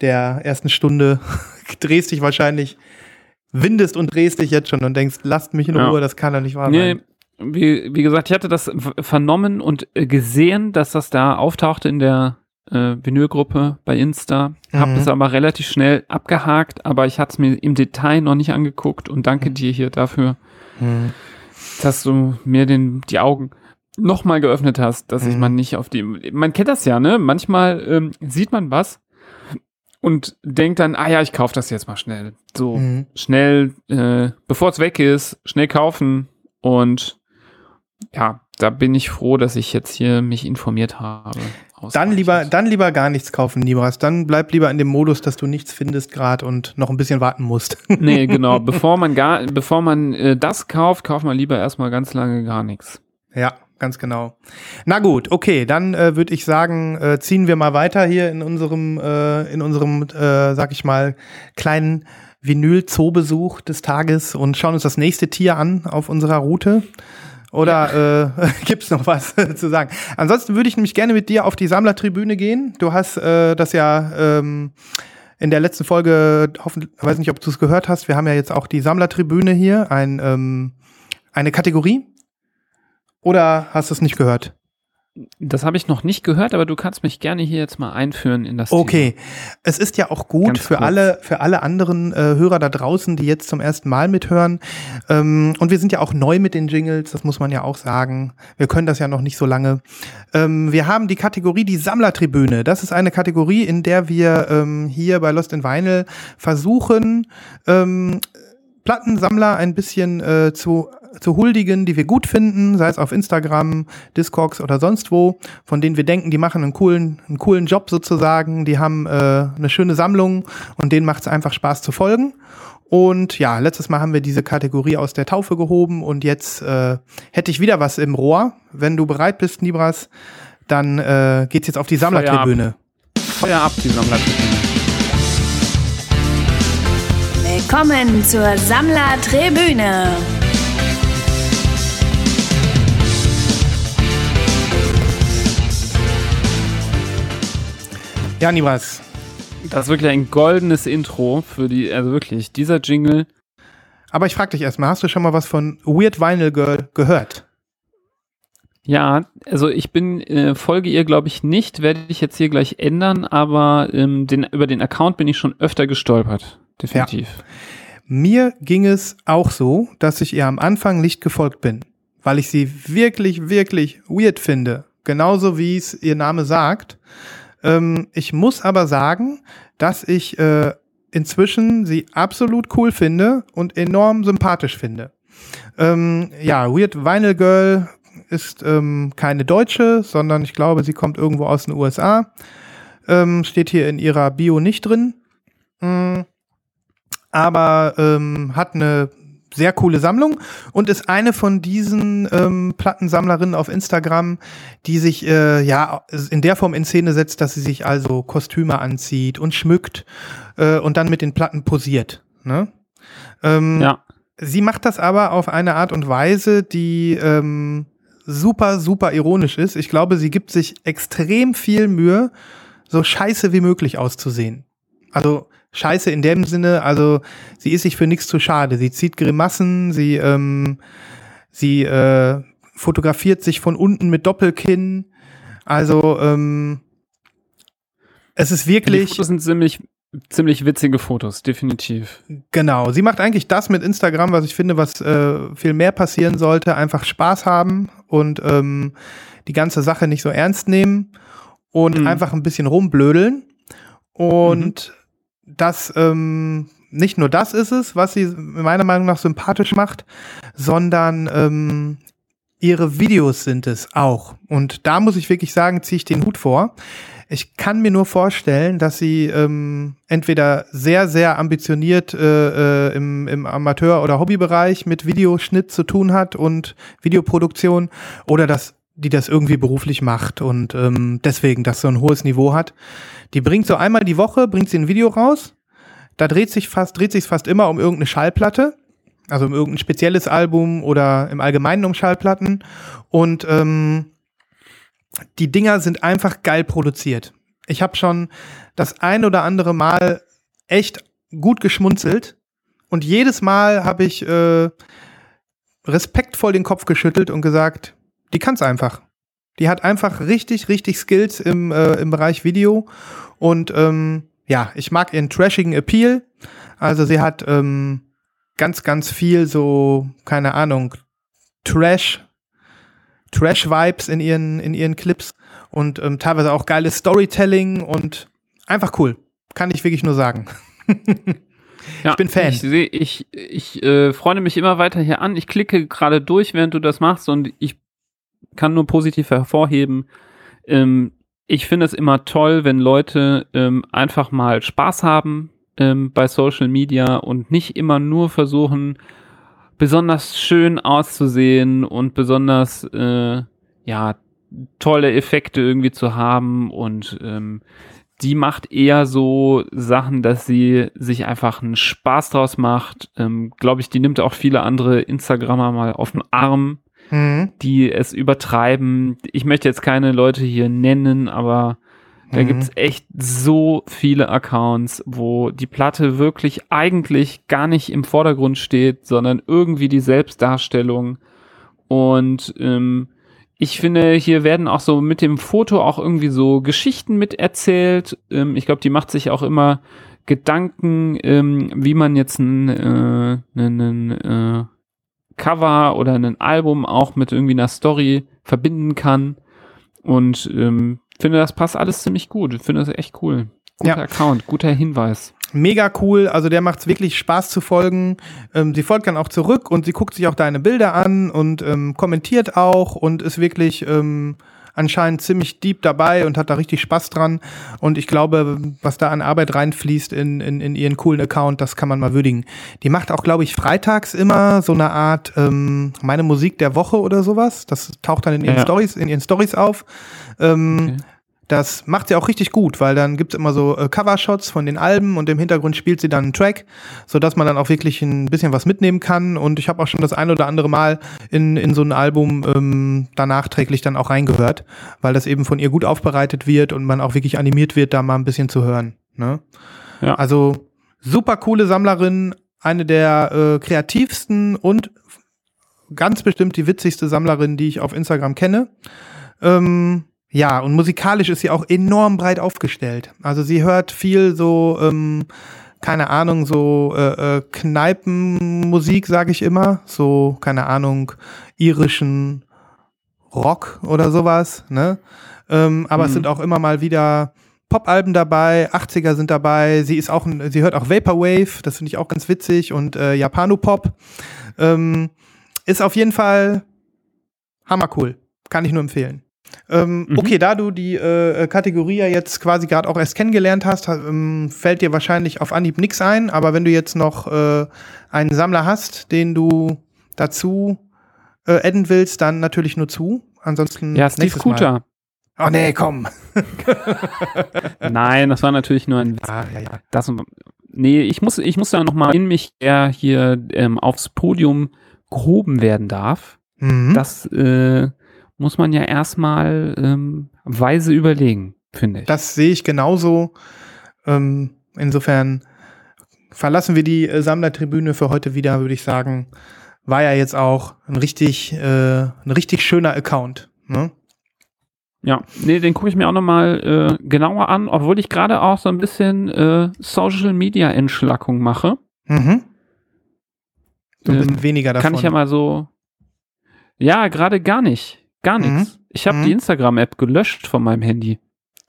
der ersten Stunde drehst dich wahrscheinlich windest und drehst dich jetzt schon und denkst, lasst mich in Ja. Ruhe, das kann doch nicht wahr Nee, sein. wie, wie gesagt, ich hatte das vernommen und äh, gesehen, dass das da auftauchte in der äh, Vinylgruppe bei Insta. Hab Mhm. es aber relativ schnell abgehakt, aber ich hatte es mir im Detail noch nicht angeguckt und danke dir hier dafür, Mhm. dass du mir den, die Augen nochmal geöffnet hast, dass ich Mhm. mal nicht auf die. Man kennt das ja, ne? Manchmal ähm, sieht man was und denkt dann, ah ja, ich kaufe das jetzt mal schnell. So Mhm. schnell, äh, bevor es weg ist, schnell kaufen und ja, da bin ich froh, dass ich jetzt hier mich informiert habe. Dann lieber, dann lieber gar nichts kaufen, Nibras. Dann bleib lieber in dem Modus, dass du nichts findest gerade und noch ein bisschen warten musst. Nee, genau. Bevor man gar, bevor man äh, das kauft, kauft man lieber erstmal ganz lange gar nichts. ja, ganz genau. Na gut, okay, dann äh, würde ich sagen, äh, ziehen wir mal weiter hier in unserem, äh, in unserem, äh, sag ich mal, kleinen Vinyl-Zoo-Besuch des Tages und schauen uns das nächste Tier an auf unserer Route. Oder äh, gibt's noch was zu sagen? Ansonsten würde ich nämlich gerne mit dir auf die Sammlertribüne gehen. Du hast äh, das ja ähm, in der letzten Folge, hoffentlich, weiß nicht, ob du es gehört hast, wir haben ja jetzt auch die Sammlertribüne hier, ein, ähm, eine Kategorie. Oder hast du es nicht gehört? Das habe ich noch nicht gehört, aber du kannst mich gerne hier jetzt mal einführen in das Okay, es ist ja auch gut Ganz für kurz. alle, für alle anderen äh, Hörer da draußen, die jetzt zum ersten Mal mithören. Ähm, und wir sind ja auch neu mit den Jingles, das muss man ja auch sagen. Wir können das ja noch nicht so lange. Ähm, wir haben die Kategorie die Sammlertribüne. Das ist eine Kategorie, in der wir ähm, hier bei Lost in Vinyl versuchen, ähm, Plattensammler ein bisschen äh, zu, zu huldigen, die wir gut finden, sei es auf Instagram, Discogs oder sonst wo, von denen wir denken, die machen einen coolen, einen coolen Job sozusagen, die haben äh, eine schöne Sammlung und denen macht es einfach Spaß zu folgen. Und ja, letztes Mal haben wir diese Kategorie aus der Taufe gehoben und jetzt äh, hätte ich wieder was im Rohr. Wenn du bereit bist, Nibras, dann äh, geht's jetzt auf die Sammlertribüne. Feuer ab, die Sammlertribüne. Willkommen zur Sammlertribüne. Ja, Nibras, Das ist wirklich ein goldenes Intro für die, also wirklich, dieser Jingle. aber ich frage dich erstmal, hast du schon mal was von Weird Vinyl Girl gehört? Ja, also ich bin, äh, folge ihr glaube ich nicht, werde ich jetzt hier gleich ändern, aber ähm, den, über den Account bin ich schon öfter gestolpert. Definitiv. Mir ging es auch so, dass ich ihr am Anfang nicht gefolgt bin, weil ich sie wirklich, wirklich weird finde. Genauso wie es ihr Name sagt. Ähm, ich muss aber sagen, dass ich äh, inzwischen sie absolut cool finde und enorm sympathisch finde. Ähm, ja, Weird Vinyl Girl ist ähm, keine Deutsche, sondern ich glaube, sie kommt irgendwo aus den USA. Ähm, steht hier in ihrer Bio nicht drin. Mm aber ähm, hat eine sehr coole Sammlung und ist eine von diesen ähm, Plattensammlerinnen auf Instagram, die sich äh, ja in der Form in Szene setzt, dass sie sich also Kostüme anzieht und schmückt äh, und dann mit den Platten posiert. Ne? Ähm, Ja. Sie macht das aber auf eine Art und Weise, die ähm, super, super ironisch ist. Ich glaube, sie gibt sich extrem viel Mühe, so scheiße wie möglich auszusehen. Also scheiße in dem Sinne, also sie ist sich für nichts zu schade. Sie zieht Grimassen, sie, ähm, sie äh, fotografiert sich von unten mit Doppelkinn. Also ähm, es ist Die wirklich. Fotos sind ziemlich, ziemlich witzige Fotos, definitiv. Genau, sie macht eigentlich das mit Instagram, was ich finde, was äh, viel mehr passieren sollte. Einfach Spaß haben und ähm, die ganze Sache nicht so ernst nehmen und Mhm. einfach ein bisschen rumblödeln. Und das, ähm, nicht nur das ist es, was sie meiner Meinung nach sympathisch macht, sondern ähm, ihre Videos sind es auch. Und da muss ich wirklich sagen, ziehe ich den Hut vor. Ich kann mir nur vorstellen, dass sie ähm, entweder sehr, sehr ambitioniert äh, äh, im, im Amateur- oder Hobbybereich mit Videoschnitt zu tun hat und Videoproduktion oder dass die das irgendwie beruflich macht und ähm, deswegen das so ein hohes Niveau hat. Die bringt so einmal die Woche, bringt sie ein Video raus. Da dreht sich fast, dreht sich fast immer um irgendeine Schallplatte. Also um irgendein spezielles Album oder im Allgemeinen um Schallplatten. Und ähm, die Dinger sind einfach geil produziert. Ich habe schon das ein oder andere Mal echt gut geschmunzelt und jedes Mal habe ich äh, respektvoll den Kopf geschüttelt und gesagt, die kann's einfach. Die hat einfach richtig, richtig Skills im, äh, im Bereich Video und ähm, ja, ich mag ihren trashigen Appeal. Also sie hat ähm, ganz, ganz viel so, keine Ahnung, Trash, Trash-Vibes in ihren, in ihren Clips und ähm, teilweise auch geiles Storytelling und einfach cool. Kann ich wirklich nur sagen. Ja, bin Fan. Ich, seh- ich, ich äh, freue mich immer weiter hier an. Ich klicke gerade durch, während du das machst und ich kann nur positiv hervorheben. Ähm, ich finde es immer toll, wenn Leute ähm, einfach mal Spaß haben ähm, bei Social Media und nicht immer nur versuchen, besonders schön auszusehen und besonders äh, ja tolle Effekte irgendwie zu haben und ähm, die macht eher so Sachen, dass sie sich einfach einen Spaß draus macht. Ähm, Glaube ich, die nimmt auch viele andere Instagrammer mal auf den Arm, Mhm. die es übertreiben. Ich möchte jetzt keine Leute hier nennen, aber da Mhm. gibt's echt so viele Accounts, wo die Platte wirklich eigentlich gar nicht im Vordergrund steht, sondern irgendwie die Selbstdarstellung. Und ähm, ich finde, hier werden auch so mit dem Foto auch irgendwie so Geschichten miterzählt. Ähm, ich glaube, die macht sich auch immer Gedanken, ähm, wie man jetzt ein, äh, einen, einen, äh, Cover oder ein Album auch mit irgendwie einer Story verbinden kann. Und ähm, finde, das passt alles ziemlich gut. Ich finde das echt cool. Guter Ja. Account, guter Hinweis. Mega cool, also der macht's wirklich Spaß zu folgen. Ähm, sie folgt dann auch zurück und sie guckt sich auch deine Bilder an und ähm, kommentiert auch und ist wirklich ähm, anscheinend ziemlich deep dabei und hat da richtig Spaß dran. Und ich glaube, was da an Arbeit reinfließt in, in, in ihren coolen Account, das kann man mal würdigen. Die macht auch, glaube ich, freitags immer so eine Art ähm, meine Musik der Woche oder sowas. Das taucht dann in ihren Ja. Stories, in ihren Stories auf. Ähm, Okay. Das macht sie auch richtig gut, weil dann gibt's immer so äh, Covershots von den Alben und im Hintergrund spielt sie dann einen Track, sodass man dann auch wirklich ein bisschen was mitnehmen kann. Und ich habe auch schon das ein oder andere Mal in, in so ein Album ähm, da nachträglich dann auch reingehört, weil das eben von ihr gut aufbereitet wird und man auch wirklich animiert wird, da mal ein bisschen zu hören. Ne? Ja. Also super coole Sammlerin, eine der äh, kreativsten und ganz bestimmt die witzigste Sammlerin, die ich auf Instagram kenne. Ähm, ja, und musikalisch ist sie auch enorm breit aufgestellt. Also sie hört viel so, ähm, keine Ahnung, so äh, äh, Kneipenmusik, sage ich immer. So, keine Ahnung, irischen Rock oder sowas, ne? Ähm, aber es Mhm. sind auch immer mal wieder Pop-Alben dabei, 80er sind dabei. Sie ist auch, sie hört auch Vaporwave, das finde ich auch ganz witzig und äh, Japano-Pop. Ähm, ist auf jeden Fall hammercool. Kann ich nur empfehlen. Ähm, Mhm. Okay, da du die äh, Kategorie ja jetzt quasi gerade auch erst kennengelernt hast, ha- ähm, fällt dir wahrscheinlich auf Anhieb nichts ein, aber wenn du jetzt noch äh, einen Sammler hast, den du dazu äh, adden willst, dann natürlich nur zu. Ansonsten Ja, Steve. Kuter. Oh nee, komm. Nein, das war natürlich nur ein Witz. Ah, ja, ja. Das, nee, ich muss, ich muss da noch mal in mich, der hier ähm, aufs Podium gehoben werden darf. Mhm. Das äh, muss man ja erstmal ähm, weise überlegen, finde ich. Das sehe ich genauso. Ähm, insofern verlassen wir die äh, Sammlertribüne für heute wieder, würde ich sagen. War ja jetzt auch ein richtig, äh, ein richtig schöner Account. Ne? Ja, nee, den gucke ich mir auch nochmal äh, genauer an, obwohl ich gerade auch so ein bisschen äh, Social Media Entschlackung mache. Mhm. So ein Ähm, bisschen weniger davon. Kann ich ja mal so. Ja, gerade gar nicht. Gar Mhm. nichts. Ich habe Mhm. die Instagram-App gelöscht von meinem Handy.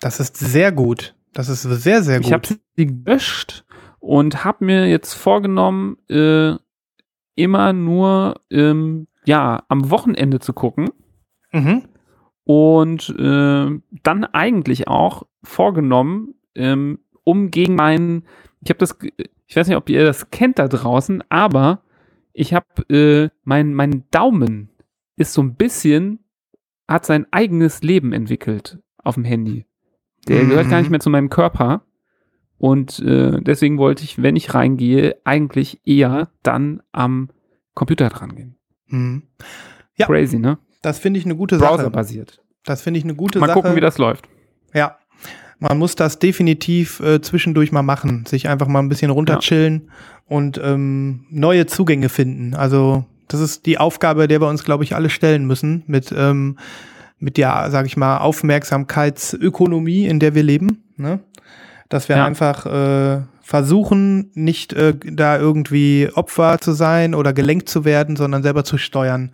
das ist sehr gut. Das ist sehr, sehr gut. Ich habe sie gelöscht und habe mir jetzt vorgenommen, äh, immer nur ähm, ja am Wochenende zu gucken mhm. und äh, dann eigentlich auch vorgenommen, ähm, um gegen meinen, ich habe das, ich weiß nicht, ob ihr das kennt da draußen, aber ich habe äh, mein mein Daumen ist so ein bisschen hat sein eigenes Leben entwickelt auf dem Handy. Der Mhm. gehört gar nicht mehr zu meinem Körper. Und äh, deswegen wollte ich, wenn ich reingehe, eigentlich eher dann am Computer dran gehen. Mhm. Ja. Crazy, ne? Das finde ich eine gute Sache. Browser-basiert. Das finde ich eine gute Mal Sache. gucken, wie das läuft. Ja. Man muss das definitiv äh, zwischendurch mal machen. Sich einfach mal ein bisschen runterchillen und ähm, neue Zugänge finden. Also, das ist die Aufgabe, der wir uns, glaube ich, alle stellen müssen mit, ähm, mit der, sage ich mal, Aufmerksamkeitsökonomie, in der wir leben. Ne? Dass wir Ja. einfach äh, versuchen, nicht äh, da irgendwie Opfer zu sein oder gelenkt zu werden, sondern selber zu steuern,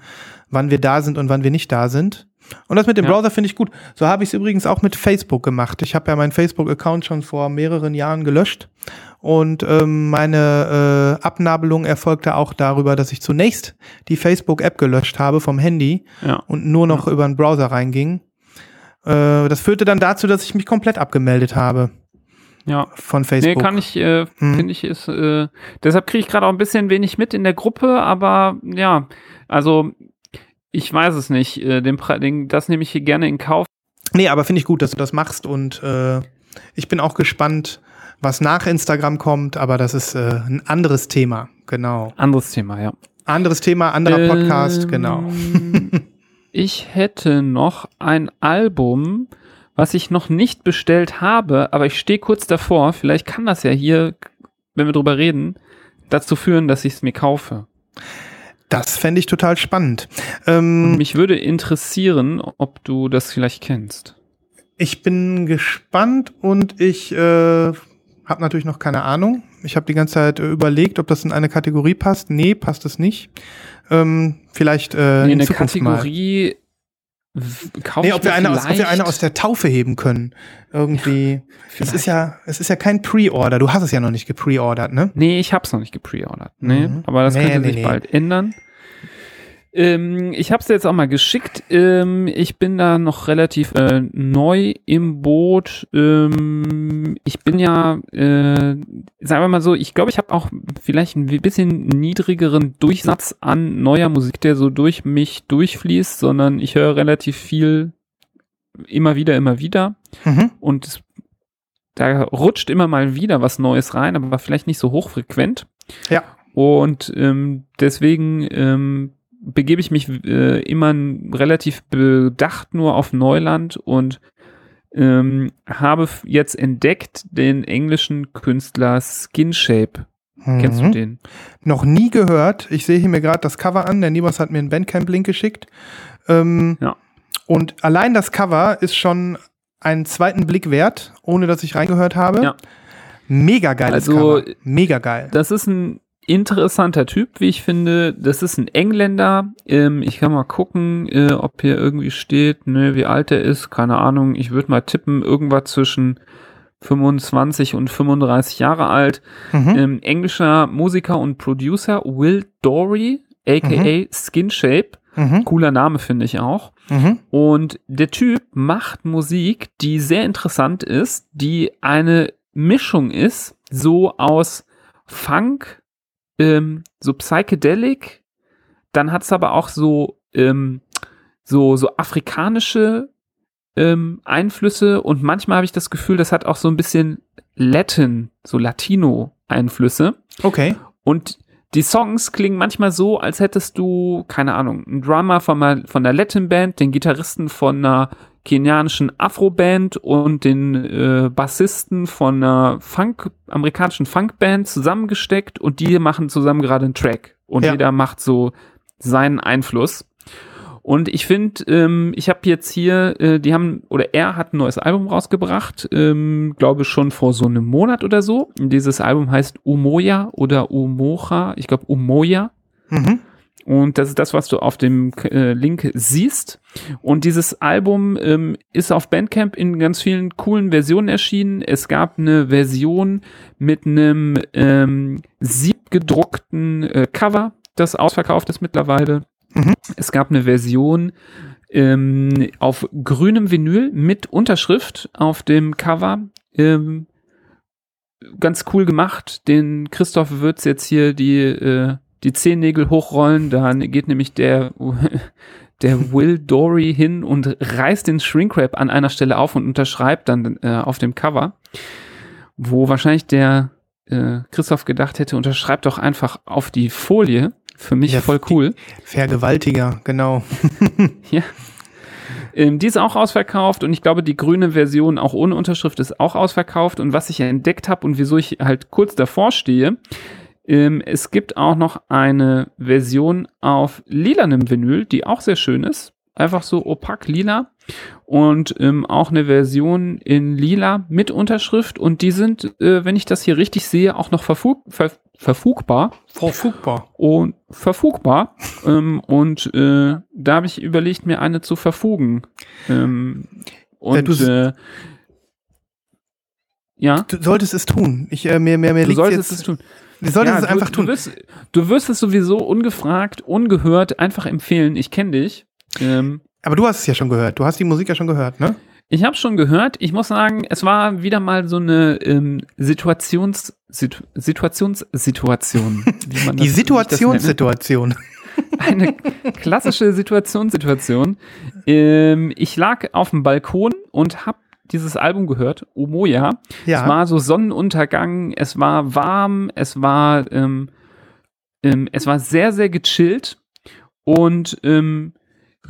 wann wir da sind und wann wir nicht da sind. Und das mit dem Ja. Browser finde ich gut. So habe ich es übrigens auch mit Facebook gemacht. Ich habe ja meinen Facebook-Account schon vor mehreren Jahren gelöscht. Und ähm, meine äh, Abnabelung erfolgte auch darüber, dass ich zunächst die Facebook-App gelöscht habe vom Handy Ja. und nur noch über den Browser reinging. Äh, das führte dann dazu, dass ich mich komplett abgemeldet habe Ja. von Nee, Facebook. kann ich, äh, Hm. finde ich, ist, äh, deshalb kriege ich gerade auch ein bisschen wenig mit in der Gruppe, aber ja, also ich weiß es nicht. Äh, den, den, das nehme ich hier gerne in Kauf. Nee, aber finde ich gut, dass du das machst und äh, ich bin auch gespannt, was nach Instagram kommt, aber das ist äh, ein anderes Thema, genau. Anderes Thema, ja. Anderes Thema, anderer Podcast, Ähm, genau. ich hätte noch ein Album, was ich noch nicht bestellt habe, aber ich stehe kurz davor. Vielleicht kann das ja hier, wenn wir drüber reden, dazu führen, dass ich es mir kaufe. Das fände ich total spannend. Ähm, mich würde interessieren, ob du das vielleicht kennst. ich bin gespannt und ich äh, habe natürlich noch keine Ahnung. Ich habe die ganze Zeit äh, überlegt, ob das in eine Kategorie passt. Nee, passt es nicht. Ähm, vielleicht äh, Nee, in eine Zukunft mal. Kategorie w- kaufe Nee, ob wir, eine aus, ob wir eine aus der Taufe heben können. Irgendwie. es vielleicht. ist ja, es ist ja kein Pre-Order. Du hast es ja noch nicht gepreordert, ne? Nee, ich hab's noch nicht gepreordert. Nee, Mhm. aber das Nee, könnte nee, sich nee. bald ändern. Ähm, ich hab's jetzt auch mal geschickt. Ähm, ich bin da noch relativ äh, neu im Boot. Ähm, ich bin ja, äh, sagen wir mal so, ich glaube, ich habe auch vielleicht ein bisschen niedrigeren Durchsatz an neuer Musik, der so durch mich durchfließt, sondern ich höre relativ viel immer wieder, immer wieder. Mhm. und es, da rutscht immer mal wieder was Neues rein, aber vielleicht nicht so hochfrequent. Ja. Und ähm, deswegen ähm, begebe ich mich äh, immer relativ bedacht nur auf Neuland und ähm, habe jetzt entdeckt den englischen Künstler Skinshape. Kennst du Mhm. den? Noch nie gehört. Ich sehe hier mir gerade das Cover an. Der Nibas hat mir einen Bandcamp-Link geschickt. Ähm, Ja. Und allein das Cover ist schon einen zweiten Blick wert, ohne dass ich reingehört habe. Ja. Mega geiles Also, Cover. Mega geil. Das ist ein interessanter Typ, wie ich finde. Das ist ein Engländer. Ähm, ich kann mal gucken, äh, ob hier irgendwie steht, ne, wie alt er ist. Keine Ahnung. Ich würde mal tippen, irgendwas zwischen 25 und 35 Jahre alt. Mhm. Ähm, englischer Musiker und Producer Will Dory, aka Skinshape. Mhm. Cooler Name finde ich auch. Mhm. Und der Typ macht Musik, die sehr interessant ist, die eine Mischung ist, so aus Funk, ähm, so Psychedelic, dann hat es aber auch so, ähm, so, so afrikanische ähm, Einflüsse und manchmal habe ich das Gefühl, das hat auch so ein bisschen Latin, so Latino-Einflüsse. Okay. Und die Songs klingen manchmal so, als hättest du, keine Ahnung, einen Drummer von einer, von einer Latin-Band, den Gitarristen von einer kenianischen Afro-Band und den äh, Bassisten von einer Funk, amerikanischen Funk-Band zusammengesteckt und die machen zusammen gerade einen Track. Und Ja. jeder macht so seinen Einfluss. Und ich finde, ähm, ich habe jetzt hier, äh, die haben, oder er hat ein neues Album rausgebracht, ähm, glaube schon vor so einem Monat oder so. Dieses Album heißt Umoja oder Umoja, ich glaube Umoja. Mhm. Und das ist das, was du auf dem äh, Link siehst. Und dieses Album ähm, ist auf Bandcamp in ganz vielen coolen Versionen erschienen. Es gab eine Version mit einem ähm, siebgedruckten äh, Cover, das ausverkauft ist mittlerweile. Es gab eine Version ähm, auf grünem Vinyl mit Unterschrift auf dem Cover. Ähm, ganz cool gemacht. Den Christoph Würz jetzt hier die, äh, die Zehennägel hochrollen. Da geht nämlich der, der Will Dory hin und reißt den Shrinkwrap an einer Stelle auf und unterschreibt dann äh, auf dem Cover, wo wahrscheinlich der äh, Christoph gedacht hätte, unterschreibt doch einfach auf die Folie. Für mich Ja, voll cool. Vergewaltiger, genau. Ja. Ähm, die ist auch ausverkauft und ich glaube, die grüne Version auch ohne Unterschrift ist auch ausverkauft. Und was ich ja entdeckt habe und wieso ich halt kurz davor stehe, ähm, es gibt auch noch eine Version auf lilanem Vinyl, die auch sehr schön ist. Einfach so opak lila. Und ähm, auch eine Version in lila mit Unterschrift und die sind, äh, wenn ich das hier richtig sehe, auch noch verfug ver verfügbar Verfügbar. und verfügbar ähm, und äh, da habe ich überlegt, mir eine zu verfugen. Ähm, und du s- äh, ja, Du solltest es tun. Ich, äh, mir, mir, mir du solltest jetzt, es tun. Du solltest Ja, es einfach du, tun. Du wirst, du wirst es sowieso ungefragt, ungehört einfach empfehlen. Ich kenne dich. Ähm, Aber du hast es ja schon gehört. Du hast die Musik ja schon gehört, ne? ich habe schon gehört. Ich muss sagen, es war wieder mal so eine ähm, Situations, Situ, Situationssituation. Die. Situationssituation. Eine klassische Situationssituation. Ähm, ich lag auf dem Balkon und habe dieses Album gehört, Omoya. Ja. Es war so Sonnenuntergang, es war warm, es war, ähm, ähm, es war sehr, sehr gechillt und ähm,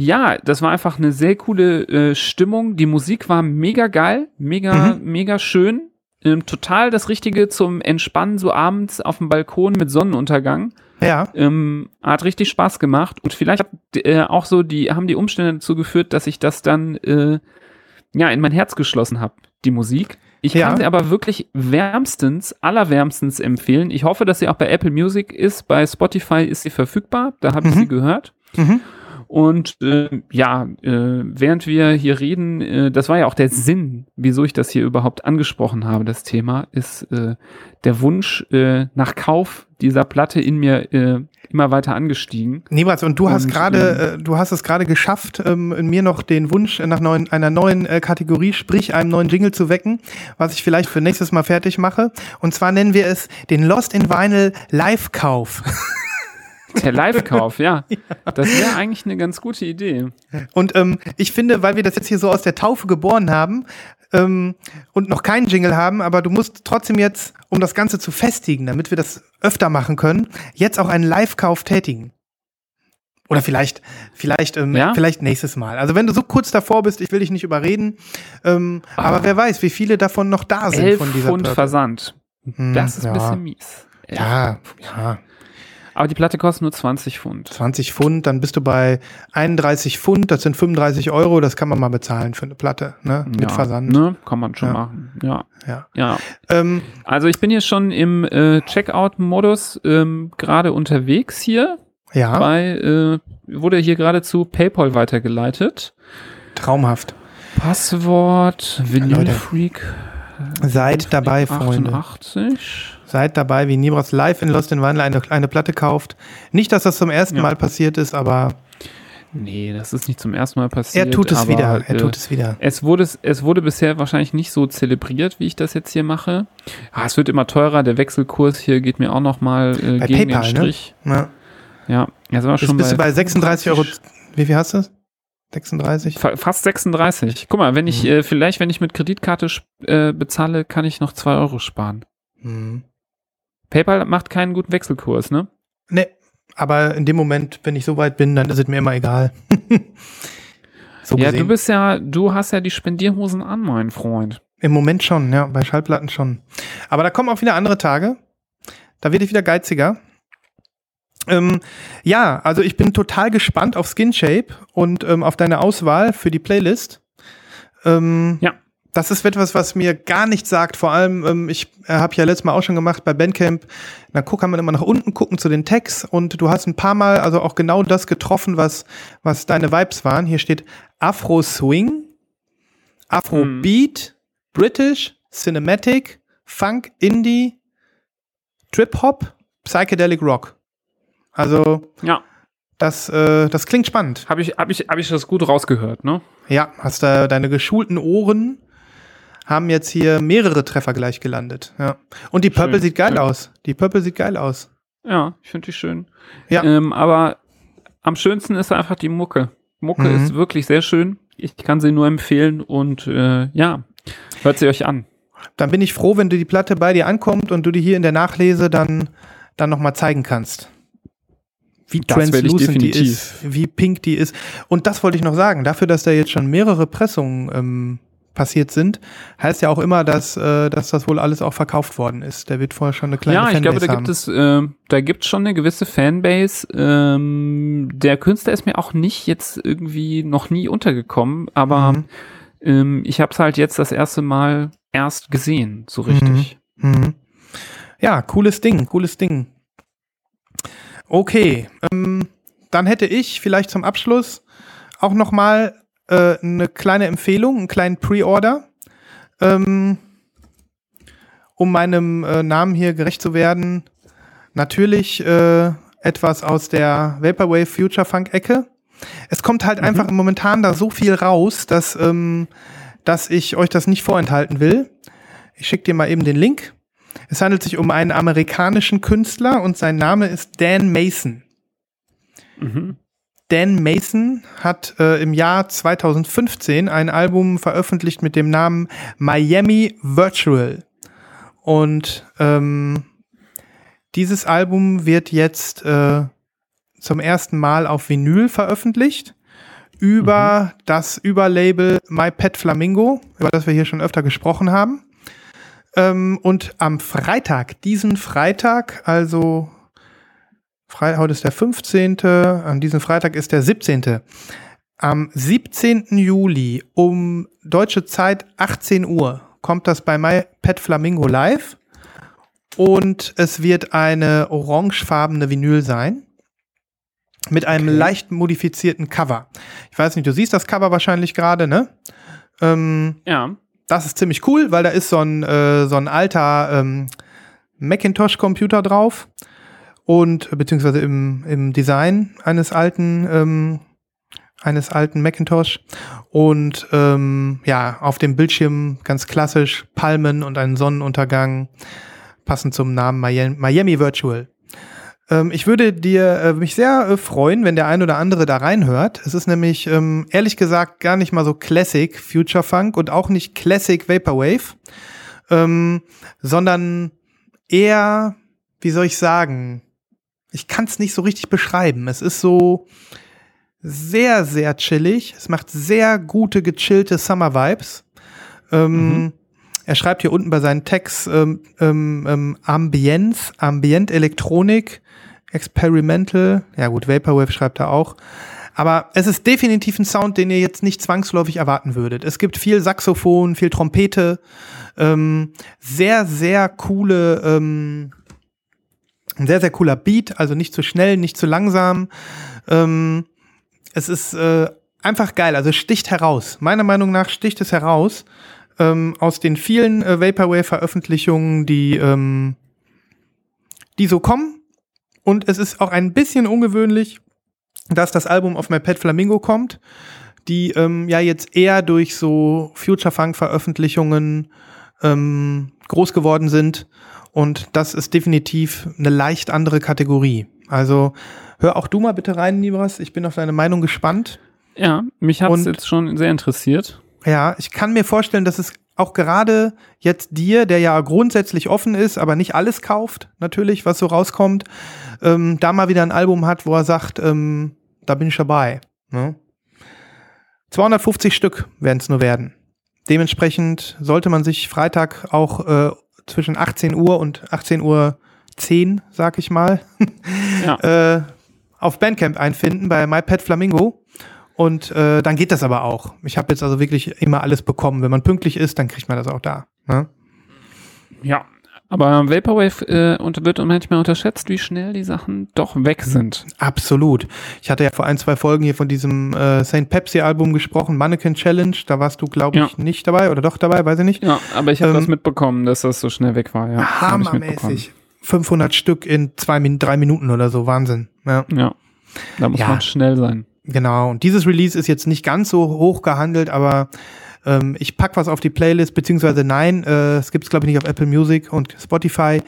ja, das war einfach eine sehr coole äh, Stimmung. Die Musik war mega geil, mega, mega schön. Ähm, total das Richtige zum Entspannen, so abends auf dem Balkon mit Sonnenuntergang. ja. Ähm, hat richtig Spaß gemacht und vielleicht hat, äh, auch so die haben die Umstände dazu geführt, dass ich das dann äh, ja in mein Herz geschlossen habe, die Musik. Ich Ja. kann sie aber wirklich wärmstens, allerwärmstens empfehlen. Ich hoffe, dass sie auch bei Apple Music ist. Bei Spotify ist sie verfügbar. Da habe ich Mhm. sie gehört. Mhm. Und äh, ja, äh, während wir hier reden, äh, das war ja auch der Sinn, wieso ich das hier überhaupt angesprochen habe, das Thema, ist äh, der Wunsch äh, nach Kauf dieser Platte in mir äh, immer weiter angestiegen. Niemals. Und du hast gerade, äh, du hast es gerade geschafft, ähm, in mir noch den Wunsch nach neuen, einer neuen äh, Kategorie, sprich einem neuen Jingle zu wecken, was ich vielleicht für nächstes Mal fertig mache. Und zwar nennen wir es den Lost in Vinyl Live-Kauf. Der Live-Kauf, ja. Das wäre eigentlich eine ganz gute Idee. Und ähm, ich finde, weil wir das jetzt hier so aus der Taufe geboren haben ähm, und noch keinen Jingle haben, aber du musst trotzdem jetzt, um das Ganze zu festigen, damit wir das öfter machen können, jetzt auch einen Live-Kauf tätigen. Oder vielleicht, vielleicht, ähm, Ja? vielleicht nächstes Mal. Also wenn du so kurz davor bist, ich will dich nicht überreden, ähm, aber wer weiß, wie viele davon noch da sind Elf von dieser Pfund. Versand. Hm, Das ist ein ja. bisschen mies. Ja, ja. Aber die Platte kostet nur 20 Pfund. 20 Pfund, dann bist du bei 31 Pfund, das sind 35 Euro, das kann man mal bezahlen für eine Platte, ne? Mit ja, Versand. Ne? Kann man schon Ja. machen. Ja. Ja. Ja. Ähm, Also ich bin hier schon im äh, Checkout-Modus ähm, gerade unterwegs hier. ja, Bei, äh, wurde hier gerade zu PayPal weitergeleitet. traumhaft. Passwort Vinyl Leute. Freak Seid dabei, Freunde. 88. Seid dabei, wie Nibras live in Lost in Vinyl eine, eine Platte kauft. Nicht, dass das zum ersten Ja. Mal passiert ist, aber Nee, das ist nicht zum ersten Mal passiert. er tut es aber, wieder. Er äh, tut es wieder. Es wurde, es wurde bisher wahrscheinlich nicht so zelebriert, wie ich das jetzt hier mache. Ah, es wird immer teurer. Der Wechselkurs hier geht mir auch noch mal äh, Bei gegen PayPal, den ne? Strich. Ja. Ja, jetzt sind wir schon bist du bei 36 Euro. 35. Wie viel hast du? 36? Fa- Fast 36. Guck mal, wenn ich, Mhm. äh, vielleicht, wenn ich mit Kreditkarte äh, bezahle, kann ich noch 2 Euro sparen. Hm. PayPal macht keinen guten Wechselkurs, ne? Nee, aber in dem Moment, wenn ich so weit bin, dann ist es mir immer egal. so ja, gesehen. du bist ja, du hast ja die Spendierhosen an, mein Freund. Im Moment schon, ja, bei Schallplatten schon. Aber da kommen auch wieder andere Tage. Da werde ich wieder geiziger. Ähm, ja, also ich bin total gespannt auf Skin Shape und ähm, auf deine Auswahl für die Playlist. Ähm, Ja. Das ist etwas, was mir gar nichts sagt. Vor allem, ähm, ich äh, habe ja letztes Mal auch schon gemacht bei Bandcamp. Dann guck, kann man immer nach unten gucken zu den Tags und du hast ein paar Mal also auch genau das getroffen, was, was deine Vibes waren. Hier steht Afro Swing, Afro Mhm. Beat, British, Cinematic, Funk, Indie, Trip Hop, Psychedelic Rock. Also Ja, das, äh, das klingt spannend. habe ich, hab ich, hab ich das gut rausgehört, ne? Ja, hast da deine geschulten Ohren haben jetzt hier mehrere Treffer gleich gelandet. Ja. Und die Purple Schön, sieht geil schön. aus. Die Purple sieht geil aus. Ja, ich finde die schön. Ja. Ähm, aber am schönsten ist einfach die Mucke. Mucke Mhm. ist wirklich sehr schön. Ich kann sie nur empfehlen und äh, ja, hört sie euch an. Dann bin ich froh, wenn du die Platte bei dir ankommt und du die hier in der Nachlese dann, dann nochmal zeigen kannst. Wie Das translucent die ist, wie pink die ist. Und das wollte ich noch sagen, dafür, dass da jetzt schon mehrere Pressungen ähm, passiert sind, heißt ja auch immer, dass, äh, dass das wohl alles auch verkauft worden ist. Der wird vorher schon eine kleine Ja, ich glaube, da haben. gibt es, äh, da gibt schon eine gewisse Fanbase. Ähm, der Künstler ist mir auch nicht jetzt irgendwie noch nie untergekommen, aber Mhm. ähm, ich habe es halt jetzt das erste Mal erst gesehen, so richtig. Mhm. Ja, cooles Ding, cooles Ding. Okay, ähm, dann hätte ich vielleicht zum Abschluss auch noch mal äh, eine kleine Empfehlung, einen kleinen Pre-Order, ähm, um meinem äh, Namen hier gerecht zu werden. Natürlich äh, etwas aus der Vaporwave Future Funk Ecke. Es kommt halt einfach momentan da so viel raus, dass, ähm, dass ich euch das nicht vorenthalten will. Ich schicke dir mal eben den Link. Es handelt sich um einen amerikanischen Künstler und sein Name ist Dan Mason. Mhm. Dan Mason hat äh, im Jahr 2015 ein Album veröffentlicht mit dem Namen Miami Virtual. Und ähm, dieses Album wird jetzt äh, zum ersten Mal auf Vinyl veröffentlicht über das Überlabel My Pet Flamingo, über das wir hier schon öfter gesprochen haben. Ähm, und am Freitag, diesen Freitag, also Fre heute ist der 15., an diesem Freitag ist der 17. Am 17. Juli um deutsche Zeit 18 Uhr kommt das bei My Pet Flamingo live und es wird eine orangefarbene Vinyl sein mit einem Okay. leicht modifizierten Cover. Ich weiß nicht, du siehst das Cover wahrscheinlich gerade, ne? Ähm, Ja. das ist ziemlich cool, weil da ist so ein, äh, so ein alter ähm, Macintosh-Computer drauf und beziehungsweise im, im Design eines alten ähm, eines alten Macintosh und ähm, ja auf dem Bildschirm ganz klassisch Palmen und einen Sonnenuntergang passend zum Namen Miami, Miami Virtual. Ähm, ich würde dir äh, mich sehr äh, freuen, wenn der ein oder andere da reinhört. Es ist nämlich ähm, ehrlich gesagt gar nicht mal so Classic Future Funk und auch nicht Classic Vaporwave, ähm, sondern eher, wie soll ich sagen, ich kann es nicht so richtig beschreiben. Es ist so sehr, sehr chillig. Es macht sehr gute, gechillte Summer Vibes. Ähm, Er schreibt hier unten bei seinen Tags ähm, ähm, ähm, Ambience, Ambient Elektronik, Experimental. Ja gut, Vaporwave schreibt er auch. Aber es ist definitiv ein Sound, den ihr jetzt nicht zwangsläufig erwarten würdet. Es gibt viel Saxophon, viel Trompete, ähm, sehr, sehr coole, ähm, ein sehr, sehr cooler Beat, also nicht zu schnell, nicht zu langsam. Ähm, es ist äh, einfach geil, also sticht heraus. Meiner Meinung nach sticht es heraus ähm, aus den vielen äh, Vaporwave-Veröffentlichungen, die, ähm, die so kommen. Und es ist auch ein bisschen ungewöhnlich, dass das Album auf My Pet Flamingo kommt, die ähm, ja jetzt eher durch so Future Funk-Veröffentlichungen ähm, groß geworden sind. Und das ist definitiv eine leicht andere Kategorie. Also hör auch du mal bitte rein, Nibras. Ich bin auf deine Meinung gespannt. Ja, mich hat es jetzt schon sehr interessiert. Ja, ich kann mir vorstellen, dass es auch gerade jetzt dir, der ja grundsätzlich offen ist, aber nicht alles kauft, natürlich, was so rauskommt, ähm, da mal wieder ein Album hat, wo er sagt, ähm, da bin ich dabei. Ne? 250 Stück werden es nur werden. Dementsprechend sollte man sich Freitag auch äh, zwischen 18 Uhr und 18 Uhr 10, sag ich mal, Ja. äh, auf Bandcamp einfinden bei My Pet Flamingo. Und äh, dann geht das aber auch. Ich habe jetzt also wirklich immer alles bekommen. Wenn man pünktlich ist, dann kriegt man das auch da. Ne? Ja. Aber Vaporwave äh, wird manchmal unterschätzt, wie schnell die Sachen doch weg sind. Absolut. Ich hatte ja vor ein, zwei Folgen hier von diesem äh, St. Pepsi-Album gesprochen, Mannequin Challenge. Da warst du, glaube ich, Ja. nicht dabei oder doch dabei, weiß ich nicht. Ja, aber ich habe Ähm, das mitbekommen, dass das so schnell weg war. Ja. Hammermäßig. 500 Stück in zwei, drei Minuten oder so. Wahnsinn. Ja. Ja, da muss Ja. man schnell sein. Genau. Und dieses Release ist jetzt nicht ganz so hoch gehandelt, aber ähm, ich pack was auf die Playlist, beziehungsweise nein, äh, es gibt's glaube ich nicht auf Apple Music und Spotify.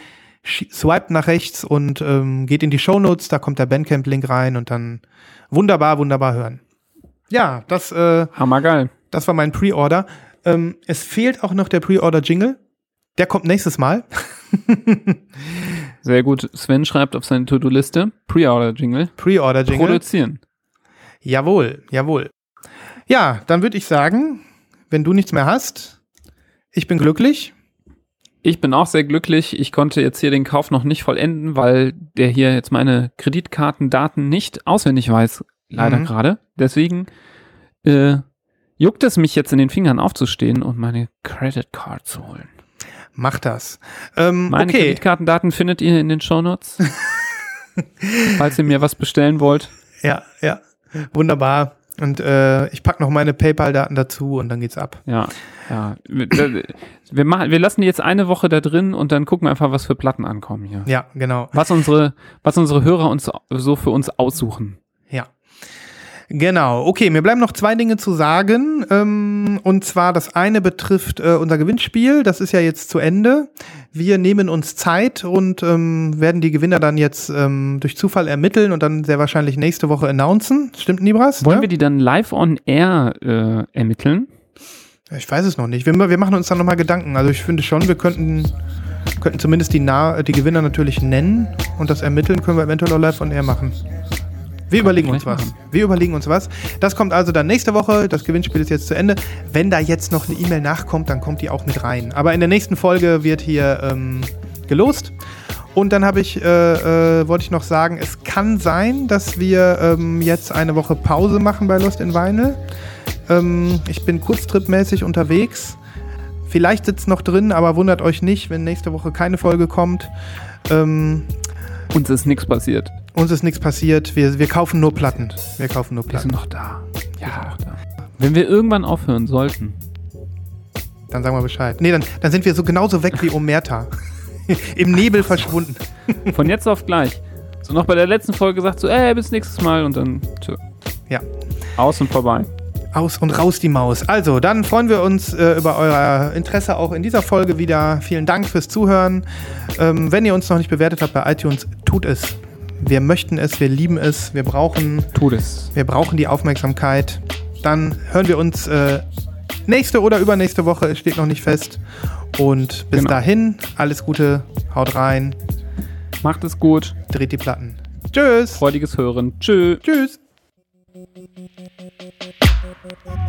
Swiped nach rechts und ähm, geht in die Shownotes, da kommt der Bandcamp-Link rein und dann wunderbar, wunderbar hören. Ja, das, äh, Hammergeil. das war mein Pre-Order. Ähm, es fehlt auch noch der Pre-Order-Jingle. Der kommt nächstes Mal. Sehr gut. Sven schreibt auf seine To-Do-Liste Pre-Order-Jingle. Pre-Order-Jingle. Produzieren. Jawohl, jawohl. Ja, dann würde ich sagen, wenn du nichts mehr hast, ich bin glücklich. Ich bin auch sehr glücklich. Ich konnte jetzt hier den Kauf noch nicht vollenden, weil der hier jetzt meine Kreditkartendaten nicht auswendig weiß, leider Mhm. gerade. Deswegen äh, juckt es mich jetzt in den Fingern aufzustehen und meine Credit Card zu holen. Mach das. Ähm, Meine okay, Kreditkartendaten findet ihr in den Shownotes. Falls ihr mir was bestellen wollt. ja, ja, wunderbar. Und äh, ich pack noch meine PayPal-Daten dazu und dann geht's ab. Ja, ja. Wir, wir, machen, wir lassen die jetzt eine Woche da drin und dann gucken wir einfach, was für Platten ankommen hier. Ja, genau. Was unsere, was unsere Hörer uns so für uns aussuchen. Genau, okay, mir bleiben noch zwei Dinge zu sagen. Ähm, und zwar das eine betrifft äh, unser Gewinnspiel. Das ist ja jetzt zu Ende. Wir nehmen uns Zeit und ähm, werden die Gewinner dann jetzt ähm, durch Zufall ermitteln und dann sehr wahrscheinlich nächste Woche announcen. Stimmt, Nibras? Wollen ne? wir die dann live on air äh, ermitteln? Ich weiß es noch nicht. Wir, wir machen uns dann nochmal Gedanken. Also ich finde schon, wir könnten, könnten zumindest die, Na die Gewinner natürlich nennen und das Ermitteln können wir eventuell auch live on air machen. Wir überlegen uns was. machen. Wir überlegen uns was. Das kommt also dann nächste Woche. Das Gewinnspiel ist jetzt zu Ende. Wenn da jetzt noch eine E-Mail nachkommt, dann kommt die auch mit rein. Aber in der nächsten Folge wird hier ähm, gelost. Und dann habe ich, äh, äh, wollte ich noch sagen, es kann sein, dass wir ähm, jetzt eine Woche Pause machen bei Lost in Vinyl. Ähm, ich bin kurztripmäßig unterwegs. Vielleicht sitzt noch drin, aber wundert euch nicht, wenn nächste Woche keine Folge kommt. Ähm, Uns ist nichts passiert. Uns ist nichts passiert. Wir, wir kaufen nur Platten. Wir kaufen nur Wir Platten. sind noch da. Ja. Da. Wenn wir irgendwann aufhören sollten, Dann sagen wir Bescheid. Nee, dann, dann sind wir so genauso weg wie Omerta. Im Nebel verschwunden. von jetzt auf gleich. So noch bei der letzten Folge gesagt, so, ey, bis nächstes Mal und dann tschö. Ja. Aus und vorbei. Aus und raus die Maus. Also, dann freuen wir uns äh, über euer Interesse auch in dieser Folge wieder. Vielen Dank fürs Zuhören. Ähm, wenn ihr uns noch nicht bewertet habt bei iTunes, tut es. Wir möchten es, wir lieben es, wir brauchen, Tut es. wir brauchen die Aufmerksamkeit. Dann hören wir uns äh, nächste oder übernächste Woche, es steht noch nicht fest. Und bis Genau. dahin, alles Gute, haut rein, Macht es gut. dreht die Platten. Tschüss. Freudiges Hören. Tschö. Tschüss. Tokyo